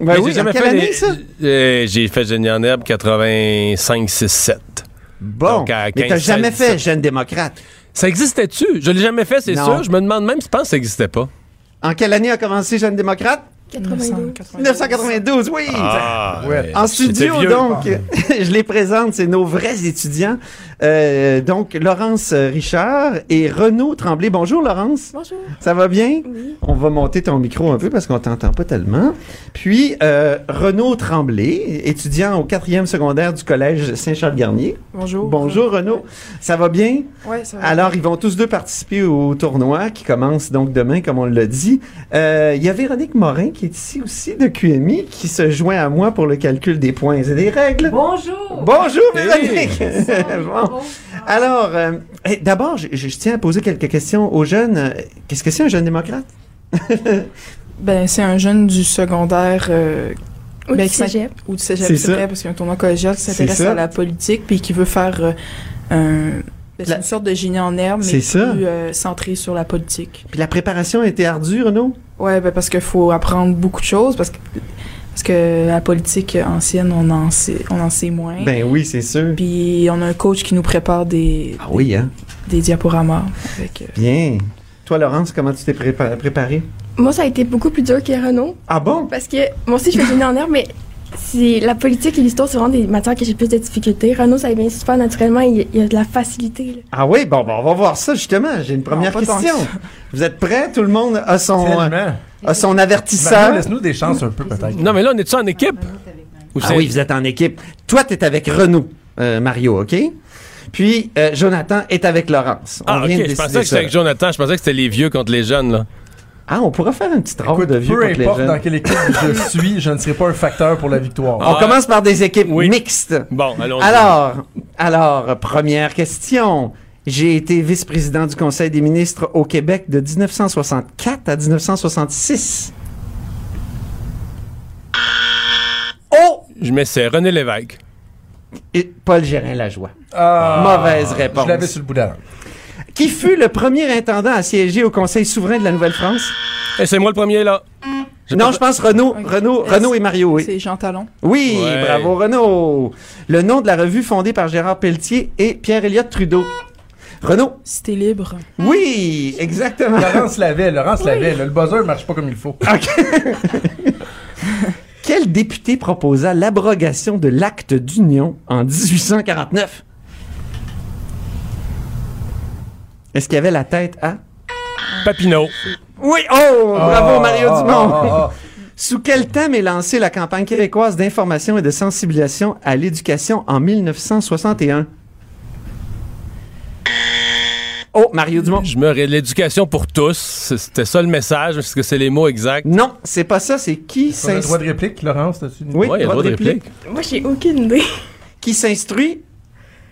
Ben oui, j'ai jamais quelle fait année, ça? Euh, J'ai fait génie en herbe 85, 6, 7. Bon, Donc, à mais t'as 15, jamais 16, fait 17. jeune démocrate. Ça existait-tu? Je l'ai jamais fait, c'est sûr. Je me demande même si je pense que ça existait pas. En quelle année a commencé jeune démocrate? 1992, oui. Ah, ouais. En studio, vieux. donc, je les présente, c'est nos vrais étudiants. Euh, donc, Laurence Richard et Renaud Tremblay. Bonjour, Laurence. Bonjour. Ça va bien? On va monter ton micro un peu parce qu'on t'entend pas tellement. Puis, euh, Renaud Tremblay, étudiant au quatrième secondaire du collège Saint-Charles-Garnier. Bonjour. Bonjour, Renaud. Ça va bien? Ouais, ça va. Alors, ils vont tous deux participer au tournoi qui commence donc demain, comme on l'a dit. Euh, Il y a Véronique Morin qui est ici aussi de QMI qui se joint à moi pour le calcul des points et des règles. Bonjour. Bonjour, Hey. Véronique. Bon. Alors, euh, d'abord, je, je tiens à poser quelques questions aux jeunes. Qu'est-ce que c'est un jeune démocrate? Ben, c'est un jeune du secondaire. euh, Ou ben, du qui s'in- cégep. Ou du cégep, C'est vrai, parce qu'il y a un tournoi collégial qui s'intéresse à la politique, puis qui veut faire euh, un. C'est La- une sorte de génie en herbe, mais C'est plus ça. euh, centré sur la politique. Puis la préparation a été ardue, Renaud? Ouais, ben, parce qu'il faut apprendre beaucoup de choses, parce que, parce que la politique ancienne, on en sait, on en sait moins. Ben oui, c'est sûr. Puis on a un coach qui nous prépare des, Ah oui, hein? des diaporamas. Avec, euh, Bien. Toi, Laurence, comment tu t'es prépa- préparée? Moi, ça a été beaucoup plus dur que Renaud. Ah bon? Parce que moi aussi, je fais génie en herbe, mais c'est la politique et l'histoire, c'est vraiment des matières que j'ai plus de difficultés. Renaud, ça vient super naturellement, il, il y a de la facilité. là. Ah oui, bon, bon, on va voir ça justement. J'ai une première question. Vous êtes prêts? Tout le monde a son, euh, a son Mario, avertisseur. Laisse-nous des chances un peu, peut-être. Non, mais là, on est-tu en équipe? Ou Ah c'est- oui, vous êtes en équipe. Toi, tu es avec Renaud, euh, Mario, OK? Puis euh, Jonathan est avec Laurence. On Ah, ok. vient de Je pensais que ça. c'était avec Jonathan. Je pensais que c'était les vieux contre les jeunes, là. Ah, on pourrait faire une petite ronde de vieux Peu les importe jeunes. dans quelle équipe je suis, je ne serai pas un facteur pour la victoire. On commence par des équipes Oui. mixtes. Bon, allons-y. Alors, alors, première question. J'ai été vice-président du Conseil des ministres au Québec de 1964 à 1966. Oh! Je m'essaie. René Lévesque. Et Paul Gérin-Lajoie. Ah, Mauvaise réponse. Je l'avais sur le bout de la langue. Qui fut le premier intendant à siéger au Conseil souverain de la Nouvelle-France? Et c'est moi le premier, là. Non, je pense Renaud, Renaud, Renaud et Mario, oui. C'est Jean Talon. Oui, Ouais. bravo Renaud. Le nom de la revue fondée par Gérard Pelletier et Pierre-Éliott Trudeau. Renaud? Cité libre. Oui, exactement. Laurence l'avait, Laurence l'avait. là. Le buzzer ne marche pas comme il faut. Quel député proposa l'abrogation de l'acte d'union en 1849? Est-ce qu'il y avait la tête à? Papineau. Oui, oh, bravo Ah, Mario ah, Dumont. ah. Sous quel thème est lancée la campagne québécoise d'information et de sensibilisation à l'éducation en 1961? Oh, Mario Dumont. Je me l'éducation pour tous. C'était ça le message. Est-ce que c'est les mots exacts? Non, c'est pas ça, c'est qui a le droit de réplique, Laurence, t'as-tu une Oui, Ouais, il y a le droit de réplique. Moi, j'ai aucune idée. qui s'instruit?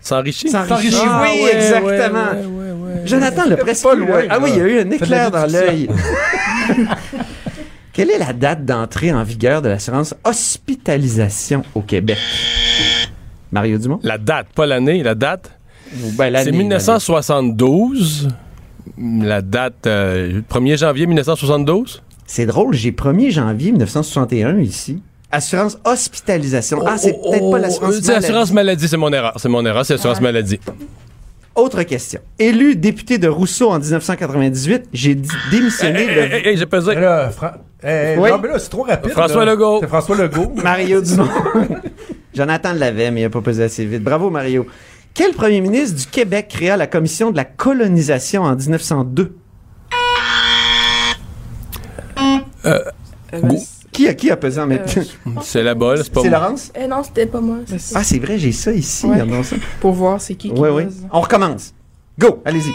S'enrichit. s'enrichit. Ah, oui, ouais, exactement. ouais, ouais, ouais, ouais. Jonathan l'a presque pas eu, loin. Ah là. oui, il y a eu un éclair la dans l'œil. Quelle est la date d'entrée en vigueur de l'assurance hospitalisation au Québec? Mario Dumont? La date, pas l'année, la date? Ben, C'est 1972. La date, euh, 1er janvier 1972. C'est drôle, j'ai 1er janvier 1961 ici. Assurance hospitalisation. Ah, c'est Oh, peut-être pas oh, l'assurance euh, C'est maladie. assurance maladie, c'est mon erreur. C'est mon erreur, c'est assurance maladie. Autre question. Élu député de Rousseau en 1998, j'ai démissionné Hey, le... hey, hey, j'ai pesé. Là, Oui. Non, mais là, c'est trop rapide. François là. Legault. C'est François Legault. Mario Dumont. Jonathan l'avait, mais il n'a pas pesé assez vite. Bravo, Mario. Quel premier ministre du Québec créa la commission de la colonisation en 1902? Euh, Qui a, qui a pesé en temps? c'est la balle, c'est pas C'est moi. Laurence? Euh, non, c'était pas moi. Ah, c'est vrai, j'ai ça ici. Ouais. regardons ça. Pour voir c'est qui qui Oui, oui. On recommence. Go, allez-y.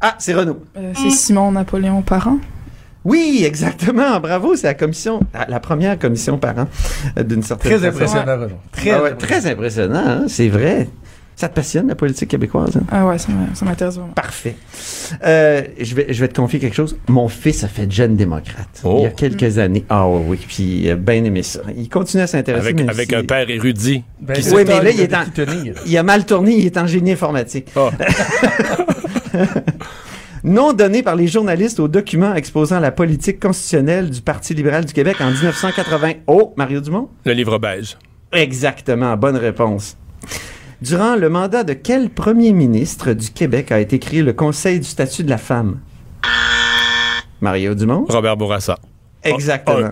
Ah, c'est Renaud. Euh, c'est Simon Napoléon Parent. Oui, exactement. Bravo, c'est la commission, la la première commission par an euh, d'une certaine Très façon. impressionnant, Renaud. Très Ah ouais, très impressionnant, hein, c'est vrai. Ça te passionne, la politique québécoise? hein? Ah ouais, ça m'intéresse vraiment. Parfait. Euh, je, vais, je vais te confier quelque chose. Mon fils a fait jeune démocrate il y a quelques années. Ah oui, oui, puis il a bien aimé ça. Il continue à s'intéresser. Avec, avec si- un père érudit. Ben, qui oui, mais là, il est a en... Il a mal tourné, il est en génie informatique. Ah. Nom donné par les journalistes au document exposant la politique constitutionnelle du Parti libéral du Québec en 1980. Oh, Mario Dumont? Le livre beige. Exactement, bonne réponse. Durant le mandat de quel premier ministre du Québec a été créé le Conseil du statut de la femme? Mario Dumont? Robert Bourassa. Exactement.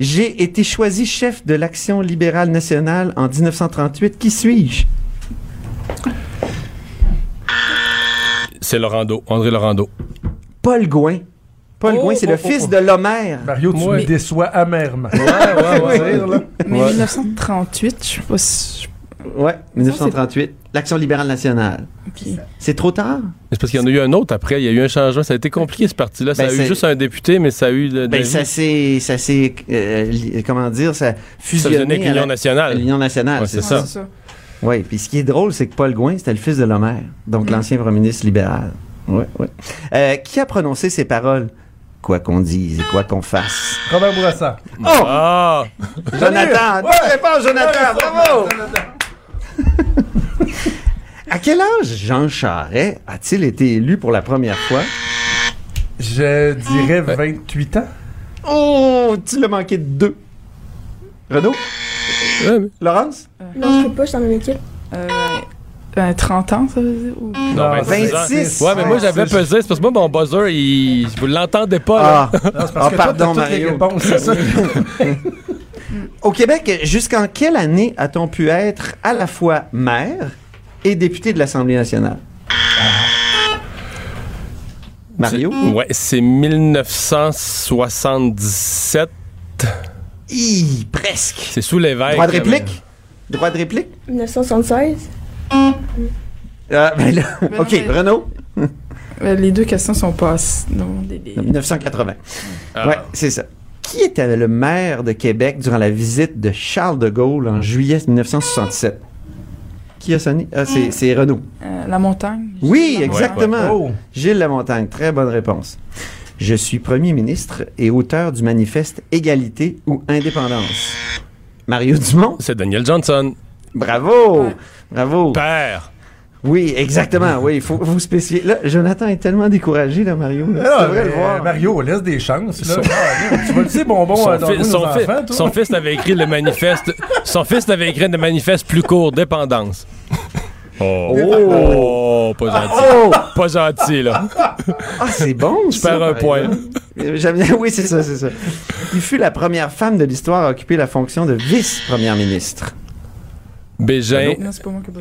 J'ai été choisi chef de l'Action libérale nationale en 1938. Qui suis-je? C'est Laurando, André Laurando. Paul Gouin. Paul Oh, Gouin, c'est oh, le oh, fils oh. de l'Homère. Mario, tu Ouais. me déçois amèrement. Ouais, ouais, ouais. Dire, là. Mais Ouais. 1938, je sais pas si. Ouais, 1938. L'Action libérale nationale. C'est trop tard? C'est parce qu'il y en a eu un autre après. Il y a eu un changement. Ça a été compliqué, ce parti-là. Ça Ben, a eu juste un député, mais ça a eu. de- Ben, ça s'est, ça s'est, euh, comment dire, ça fusionné avec l'Union nationale. l'Union nationale, Ouais, c'est ça. ça. Oui, puis ce qui est drôle, c'est que Paul Gouin, c'était le fils de l'Homère, donc Mm. l'ancien premier ministre libéral. Ouais, ouais. Euh, qui a prononcé ces paroles? Quoi qu'on dise et quoi qu'on fasse. Robert Bourassa. Oh! Ah! Jonathan! Ouais! bonne réponse, Jonathan! Bravo! À quel âge Jean Charest a-t-il été élu pour la première fois? Je dirais 28 ans. Oh, tu l'as manqué de deux. Renaud? Laurence? Non, je sais pas, je suis dans la même équipe. Euh, ben, 30 ans, ça veut dire? ou- Non, Non, 26. Ouais, mais moi, j'avais Ah, pesé. C'est parce que moi, mon buzzer, il... vous l'entendez pas, là. Ah, Non, parce Ah, que pardon, toi, t'as toutes les Mario. réponses, c'est ça? Au Québec, jusqu'en quelle année a-t-on pu être à la fois maire et député de l'Assemblée nationale? Mario? C'est- Ouais, c'est 1977. Hi, presque. C'est sous l'évêque. Droit de là, réplique? Droit de réplique? 1976. Ah, ben là, OK, Renaud? Euh, Les deux questions sont pas. Non, des, des- 1980. Ah. Ouais, c'est ça. Qui était le maire de Québec durant la visite de Charles de Gaulle en juillet 1967? Qui a sonné? Ah, c'est c'est Renaud. Euh, la montagne. Oui, La exactement. Ouais. Oh. Gilles Lamontagne, très bonne réponse. Je suis premier ministre et auteur du manifeste Égalité ou Indépendance. Mario Dumont, C'est Daniel Johnson. bravo! Ouais. Bravo! Père. Oui, exactement. Oui, il faut vous spécifier. Là, Jonathan est tellement découragé, là, Mario. là. Ah, mais, le voir. Mario, laisse des chances. Là. Son- Ah, tu vas le sais, bonbon, Son, euh, dans fi- nos son fi- enfants, toi? son fils avait écrit le manifeste. Son fils avait écrit le manifeste plus court, dépendance. Oh, Oh, pas gentil. Oh! Pas gentil, là. Ah, c'est bon, Je ça, perds un point. Euh, J'aime bien. Oui, c'est ça, c'est ça. Il fut la première femme de l'histoire à occuper la fonction de vice-première ministre. Bégin.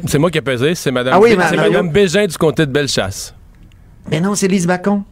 C'est moi qui ai pesé, c'est Madame, Ah oui, ma- c'est Mario. Madame Bégin du comté de Bellechasse. Mais non, c'est Lise Bacon.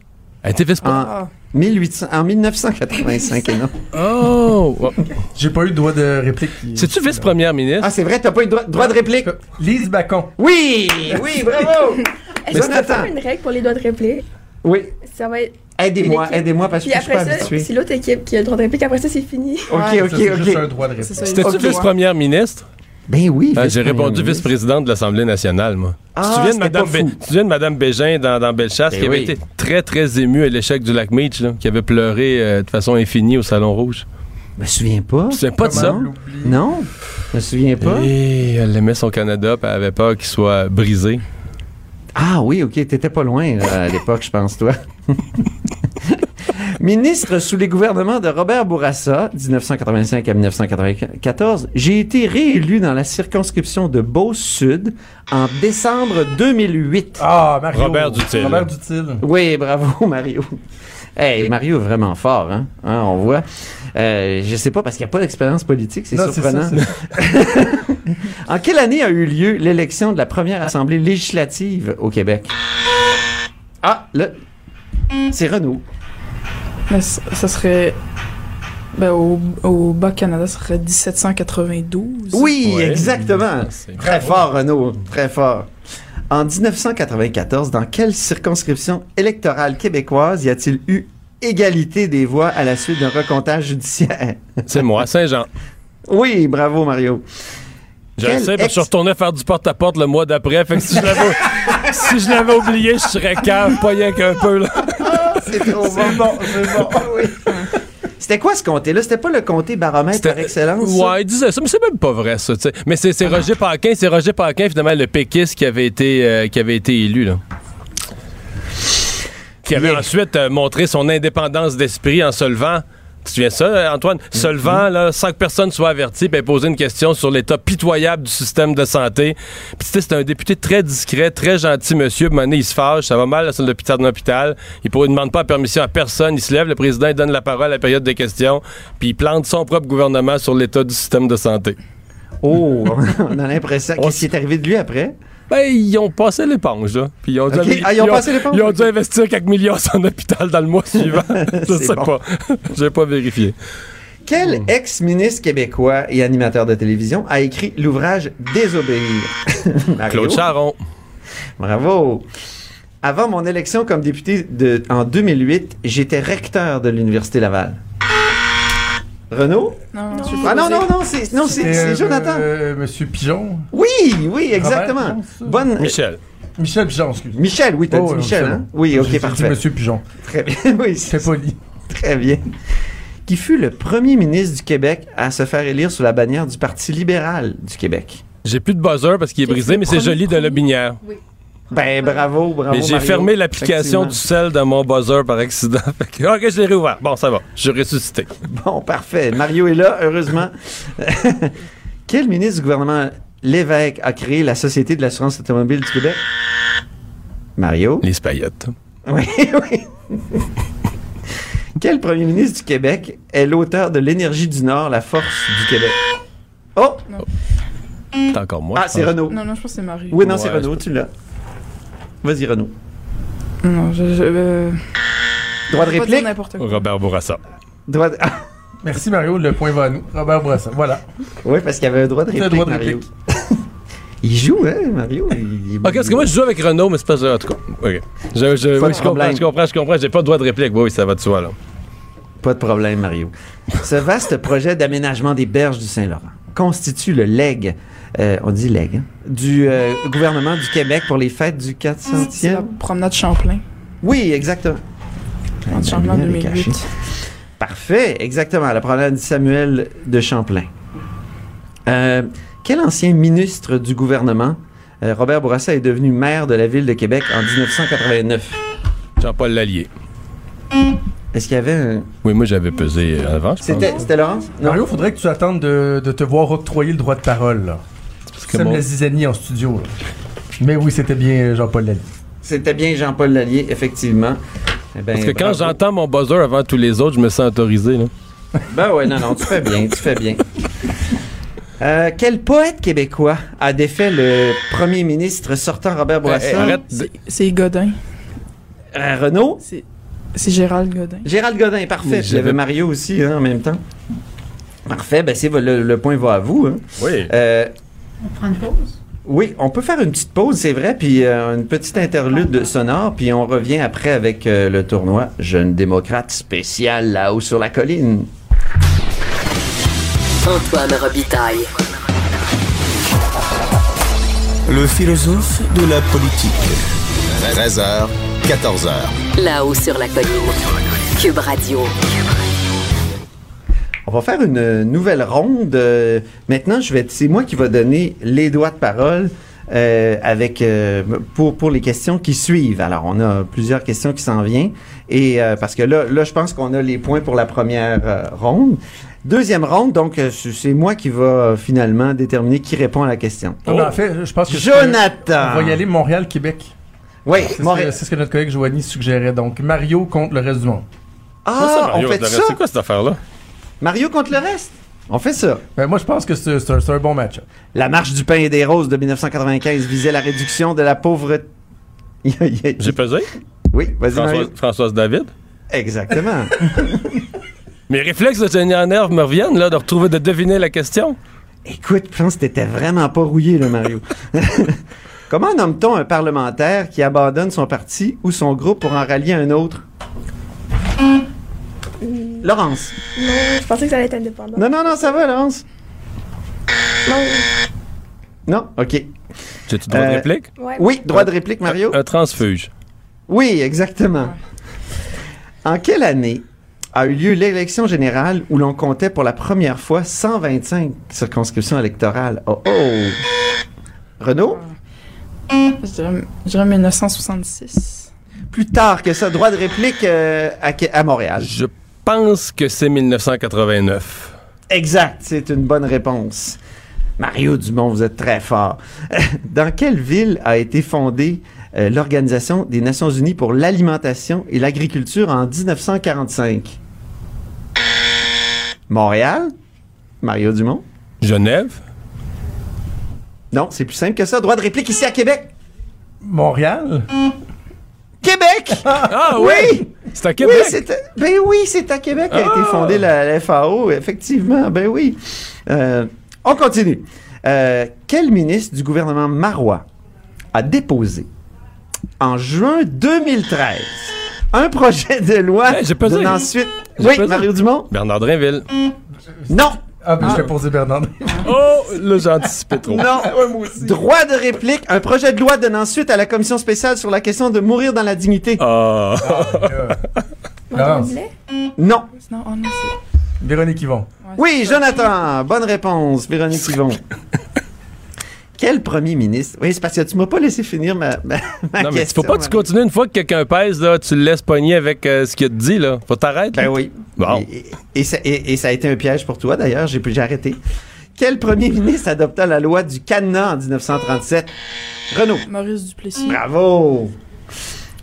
Elle était vice En, Ah. 1800, en 1985, et non. Oh! J'ai pas eu de droit de réplique. C'est-tu vice-première ministre? Ah, c'est vrai, t'as pas eu de droit, droit de réplique? Lise Bacon. Oui! Oui, bravo! Est-ce qu'on faire une règle pour les doigts de réplique? Oui. Ça va être. Aidez-moi, aidez-moi parce que je suis pas habitué. c'est l'autre équipe qui a le droit de réplique. Après ça, c'est fini. Ok, ok, Ça, c'est juste un ok. droit de réplique. C'est ça, C'était-tu vice-première ministre? Ben oui. Ah, J'ai répondu vice-présidente de l'Assemblée nationale, moi. Ah, tu, te souviens de Madame pas fou. Bé- tu te souviens de Madame Bégin dans, dans Bellechasse Ben qui avait oui. été très, très émue à l'échec du lac Meach, là, qui avait pleuré euh, de façon infinie au Salon Rouge? Je me souviens pas. Tu te souviens pas de ça? Non, je me souviens pas. Et elle aimait son Canada, puis elle avait peur qu'il soit brisé. Ah oui, ok, t'étais pas loin là, à l'époque, je pense, toi. Ministre sous les gouvernements de Robert Bourassa, 1985 à 1994, j'ai été réélu dans la circonscription de Beauce-Sud en décembre 2008. Ah, Mario. Robert Dutil. Robert Dutil. Oui, bravo Mario. Hey, Mario est vraiment fort, hein? Hein, on voit. Euh, je sais pas, parce qu'il n'y a pas d'expérience politique, c'est surprenant. ça, en quelle année a eu lieu l'élection de la première assemblée législative au Québec? Ah, là, c'est Renaud. Mais ça, ça serait. Ben, au, au Bas-Canada, ça serait 1792. Oui, exactement. Très fort, Renaud. Très fort. En 1994, dans quelle circonscription électorale québécoise y a-t-il eu égalité des voix à la suite d'un recomptage judiciaire? C'est moi, Saint-Jean. Oui, bravo, Mario. Je sais, parce que je suis retourné faire du porte-à-porte le mois d'après. Fait que si je l'avais, si je l'avais oublié, je serais cave, pas rien qu'un peu, là. C'est trop bon. c'est bon. Oui. C'était quoi ce comté-là? C'était pas le comté baromètre par excellence? ça? Ouais, il disait ça, mais c'est même pas vrai, ça. Mais c'est, c'est Roger Paquin, c'est Roger Paquin, finalement, le péquiste qui avait été, euh, qui avait été élu, là. Qui avait ensuite euh, montré son indépendance d'esprit en se levant. Tu te souviens ça, Antoine? Se levant, là, sans que personne soit averti, puis poser une question sur l'état pitoyable du système de santé. Puis, tu sais, c'est un député très discret, très gentil, monsieur. Puis, donné, il se fâche, ça va mal, c'est l'hôpital d'un hôpital. Il ne demande pas permission à personne. Il se lève, le président, il donne la parole à la période des questions, puis il plante son propre gouvernement sur l'état du système de santé. Oh, on a l'impression. Qu'est-ce qui est arrivé de lui après? Ben, ils ont passé l'éponge, là. Puis ils ont, dû, Ok. Ah, ils ont passé l'éponge? Ils ont dû investir quelques millions en hôpital dans le mois suivant. Je sais bon. pas. J'ai pas vérifié. Quel ex-ministre québécois et animateur de télévision a écrit l'ouvrage Désobéir? Claude Charon. Bravo. Avant mon élection comme député de, en 2008, j'étais recteur de l'Université Laval. Renaud? Non, Ah non, non, non, c'est, non, c'est, euh, Jonathan. euh, Monsieur Pigeon. Oui, oui, exactement. Non? Bonne. Michel. Michel Pigeon, excuse. Michel, oui, t'as Oh, dit Michel, hein? Oui, J'ai ok, dit parfait. Monsieur Pigeon. Très bien, oui. C'est poli. Très bien. Qui fut le premier ministre du Québec à se faire élire sous la bannière du Parti libéral du Québec? J'ai plus de buzzer parce qu'il est brisé, mais c'est joli de la binière. Ben, bravo, bravo. Mais j'ai Mario. fermé l'application du sel de mon buzzer par accident. Ok, je l'ai réouvert. Bon, ça va. Je suis ressuscité. Bon, parfait. Mario est là, heureusement. Quel ministre du gouvernement Lévesque a créé la Société de l'assurance automobile du Québec? Mario? Les paillettes. Oui, oui. Quel premier ministre du Québec est l'auteur de L'Énergie du Nord, la force du Québec? Oh! C'est encore moi. Ah, c'est. Renaud. Non, non, je pense que c'est Marie. Oui, non, c'est Renaud, tu l'as. Vas-y, Renaud. Non, je. je euh, Droit de réplique? n'importe quoi. Robert Bourassa. Droit de... Merci Mario, le point va à nous. Robert Bourassa, voilà. oui, parce qu'il y avait un droit de réplique, un droit de Mario. Il joue, hein, Mario? Il- Ok, parce que moi, je joue avec Renaud, mais c'est pas ça. En tout cas, ok. Je, oui, je comprends, je comprends, je comprends. J'ai pas de droit de réplique. Oui, oui, ça va de soi, là. Pas de problème, Mario. Ce vaste projet d'aménagement des berges du Saint-Laurent constitue le leg, euh, on dit leg, hein, du euh, gouvernement du Québec pour les fêtes du C'est la 400e. promenade Champlain. Oui, exactement. Promenade La Champlain lumière est 2008. cachée. Parfait, exactement. La promenade Samuel de Champlain. Euh, quel ancien ministre du gouvernement, euh, Robert Bourassa, est devenu maire de la ville de Québec en 1989? Jean-Paul Lallier. Est-ce qu'il y avait un... Oui, moi, j'avais pesé avant, c'était Laurence? Non. Mario, faudrait que tu attendes de, de te voir octroyer le droit de parole, là. Mon- la zizanie en studio, là. Mais oui, c'était bien Jean-Paul Lallier. C'était bien Jean-Paul Lallier, effectivement. Eh ben, Parce que quand j'entends mon buzzer avant tous les autres, je me sens autorisé, là. Ben ouais, non, non, tu fais bien, tu fais bien. Euh, quel poète québécois a défait le premier ministre sortant Robert Bourassa? Eh, eh, de- C'est- Godin. Euh, Renaud? C'est Gérald Godin. Gérald Godin, parfait. Mais Puis il y avait j'avais- Mario aussi hein, en même temps. Parfait, ben c'est le, le point va à vous. hein. Oui. On prend une pause? oui, on peut faire une petite pause, c'est vrai, puis euh, une petite interlude sonore, puis on revient après avec euh, le tournoi Jeune démocrate spécial là-haut sur la colline. Antoine Robitaille. Le philosophe de la politique. 13h, 14h. Là-haut sur la colline. Cube Radio. On va faire une nouvelle ronde. Euh, maintenant, je vais, c'est moi qui va donner les doigts de parole euh, avec euh, pour pour les questions qui suivent. Alors, on a plusieurs questions qui s'en viennent et euh, parce que là, là, je pense qu'on a les points pour la première euh, ronde. Deuxième ronde, donc c'est moi qui va finalement déterminer qui répond à la question. Non, mais en fait, je pense que... Jonathan! On va y aller Montréal-Québec. Oui, C'est ce, Montréal. que- c'est ce que notre collègue Joanie suggérait. Donc, Mario contre le reste du monde. Ah, ça, Mario, on fait contre le ça? C'est quoi cette affaire-là? Mario contre le reste. On fait ça. Ben, moi, je pense que c'est un, bon match. La marche du pain et des roses de 1995 visait la réduction de la pauvreté. J'ai pesé? Oui, vas-y. Françoise, Françoise David? Exactement. Mes réflexes de tenir nerve me reviennent, là, de retrouver, de deviner la question. Écoute, je pense que t'étais vraiment pas rouillé, là, Mario. Comment nomme-t-on un parlementaire qui abandonne son parti ou son groupe pour en rallier un autre? Laurence. Non, je pensais que ça allait être indépendant. Non, non, non, ça va, Laurence. Non. Non? OK. J'ai-tu droit de Euh, réplique? Ouais. Oui, droit de réplique, Mario. Un transfuge. Oui, exactement. En quelle année a eu lieu l'élection générale où l'on comptait pour la première fois 125 circonscriptions électorales? Oh oh! Renaud? Je dirais, je dirais 1966. Plus tard que ça, droit de réplique euh, à Montréal. Je pense que c'est 1989. Exact, c'est une bonne réponse. Mario Dumont, vous êtes très fort. Dans quelle ville a été fondée euh, l'Organisation des Nations Unies pour l'alimentation et l'agriculture en 1945? Montréal? Mario Dumont? Genève? Non, c'est plus simple que ça. Droit de réplique ici à Québec. Montréal? Québec! Ah oui! oui! C'est à Québec? Oui, c'est à- ben oui, c'est à Québec qu'a été Ah! fondée la, la FAO, effectivement. Ben oui. Euh, on continue. Euh, quel ministre du gouvernement marois a déposé en juin 2013 un projet de loi Hey, j'ai pas dit. donnant suite... J'ai Oui, pas dit. Mario Dumont? Bernard Drinville. Non! Ah, ben, je vais poser Bernard. Oh, là, j'ai anticipé trop. Non. Droit de réplique, un projet de loi donnant suite à la commission spéciale sur la question de mourir dans la dignité. Ah. Non. Non, oh non, c'est. Véronique Yvon. Oui, Jonathan, bonne réponse, Véronique Yvon. Quel premier ministre? Oui, c'est parce que tu m'as pas laissé finir ma, ma, ma Non, mais question. faut pas que tu continues une fois que quelqu'un pèse, là, tu le laisses pogner avec euh, ce qu'il a dit, là. Faut t'arrêter. Ben oui. Bon. Et, et ça, et- et ça a été un piège pour toi, d'ailleurs. J'ai j'ai arrêté. Quel premier ministre adopta la loi du cadenas en 1937? Renaud. Maurice Duplessis. Bravo.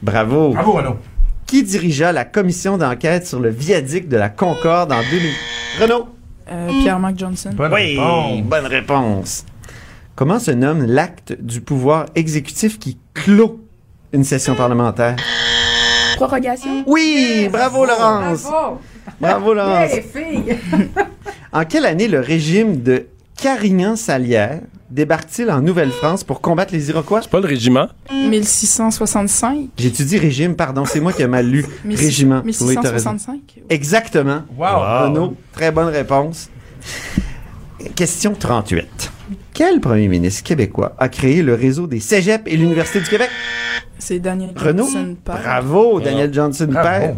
Bravo. Bravo, Renaud. Qui dirigea la commission d'enquête sur le viaduc de la Concorde en 2000? Renaud. Euh, Pierre-Marc Johnson. Bonne oui, réponse. bonne réponse. Comment se nomme l'acte du pouvoir exécutif qui clôt une session parlementaire? Prorogation? Oui, bravo Laurence. Bravo! Bravo Laurence. Filles! En quelle année le régime de Carignan-Salière débarque-t-il en Nouvelle-France pour combattre les Iroquois? Pas le régiment? 1665. J'ai-tu dit régime? Pardon, c'est moi qui ai mal lu. Régiment. Oui, t'as raison. 1665. Exactement. Wow. Renaud, très bonne réponse. Question 38. Quel premier ministre québécois a créé le réseau des cégeps et l'Université du Québec? C'est Daniel Renaud? Johnson. père. Bravo, Daniel Johnson Bravo. père.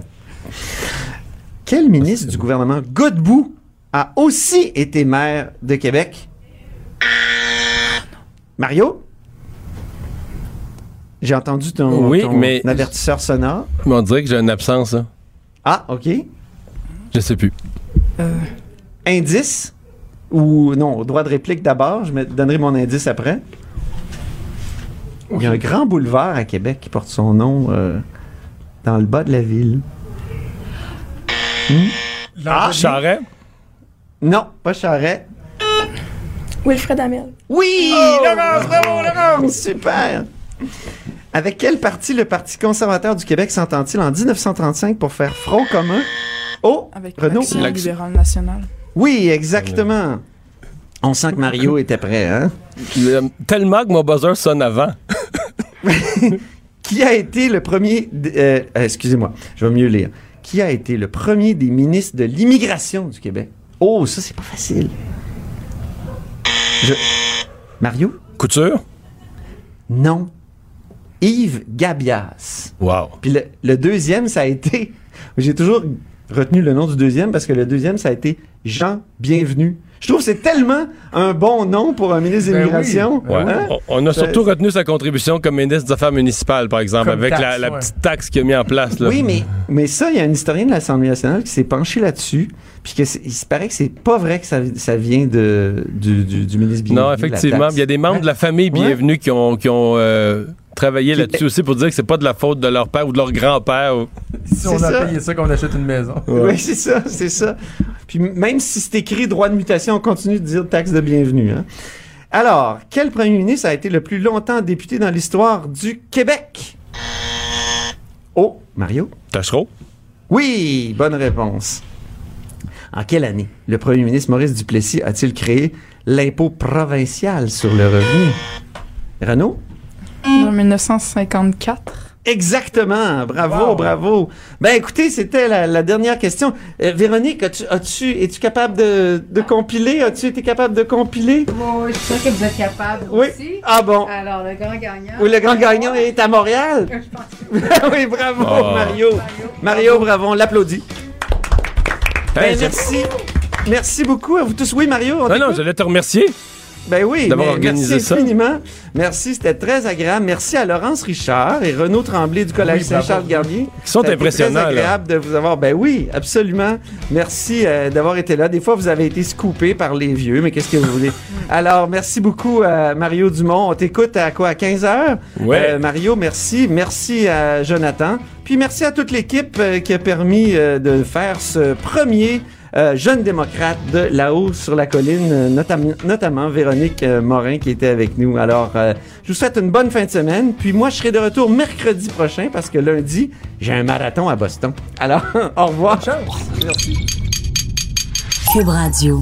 Quel ministre du gouvernement Godbout a aussi été maire de Québec? Mario? J'ai entendu ton, Oui, ton mais- avertisseur sonore. Mais on dirait que j'ai une absence, là. Ah, OK. Je sais plus. Euh, Indice? Ou non, droit de réplique d'abord. Je me donnerai mon indice après. Il y a un grand boulevard à Québec qui porte son nom euh, dans le bas de la ville. Ah, Charret? Non, pas Charret. Wilfred Amel. Oui! Laurence, bravo, Laurence! Super! Avec quel parti le Parti conservateur du Québec s'entend-il en 1935 pour faire front commun au avec Renaud? l'Action L'action- libérale nationale. Oui, exactement. On sent que Mario était prêt, hein? Tellement que mon buzzer sonne avant. Qui a été le premier... euh, euh, excusez-moi, je vais mieux lire. Qui a été le premier des ministres de l'immigration du Québec? Oh, ça, c'est pas facile. Je- Mario? Couture? Non. Yves Gabias. Wow. Puis le, le deuxième, ça a été... J'ai toujours retenu le nom du deuxième parce que le deuxième, ça a été Jean Bienvenu. Je trouve que c'est tellement un bon nom pour un ministre Ben oui. l'immigration. Ben. Hein? On, on a Ça- surtout retenu sa contribution comme ministre des Affaires municipales, par exemple, Comme avec la, taxe, la ouais. petite taxe qu'il a mis en place. Là. Oui, mais, mais ça, il y a un historien de l'Assemblée nationale qui s'est penché là-dessus, puis que il se paraît que c'est pas vrai que ça, ça vient de, du, du, du ministre Bienvenu. Non, effectivement. Il y a des membres de la famille Ouais. bienvenue qui ont, qui ont euh, travailler là-dessus aussi pour dire que c'est pas de la faute de leur père ou de leur grand-père. ou- Si on a ça. payé ça qu'on achète une maison. Oui, c'est ça, c'est ça. Puis même si c'est écrit droit de mutation, on continue de dire taxe de bienvenue. hein. Alors, quel premier ministre a été le plus longtemps député dans l'histoire du Québec? Oh, Mario? Tachereau? Oui, bonne réponse. En quelle année le premier ministre Maurice Duplessis a-t-il créé l'impôt provincial sur le revenu? Renaud? En 1954. Exactement. Bravo, bravo. Ben écoutez, c'était la, la dernière question. Euh, Véronique, as-tu, as-tu, es-tu capable de, de compiler? As-tu été capable de compiler? Oui, je suis sûre que vous êtes capable Oui. aussi. Ah bon? Alors, le grand gagnant. Oui, le grand gagnant est à Montréal. oui, bravo, Oh. Mario. Mario, bravo, on l'applaudit. Ben, Hey, merci. Merci beaucoup à vous tous. Oui, Mario, on Ah non, t'écoute? j'allais te remercier. Ben oui, D'avoir mais organisé merci ça. infiniment. Merci, c'était très agréable. Merci à Laurence Richard et Renaud Tremblay du Collège Oui. Saint-Charles-Garnier. Ils sont impressionnants, très agréable de vous avoir. Ben oui, absolument. Merci euh, d'avoir été là. Des fois, vous avez été scoopé par les vieux, mais qu'est-ce que vous voulez? Alors, merci beaucoup à Mario Dumont. On t'écoute à quoi? À 15 heures? Ouais. Euh, Mario, merci. Merci à Jonathan. Puis merci à toute l'équipe euh, qui a permis euh, de faire ce premier euh, jeune démocrate de là-haut sur la colline, euh, notam- notamment Véronique euh, Morin qui était avec nous. Alors, euh, je vous souhaite une bonne fin de semaine. Puis moi, je serai de retour mercredi prochain parce que lundi, j'ai un marathon à Boston. Alors, au revoir. Chance. Merci. Cube Radio.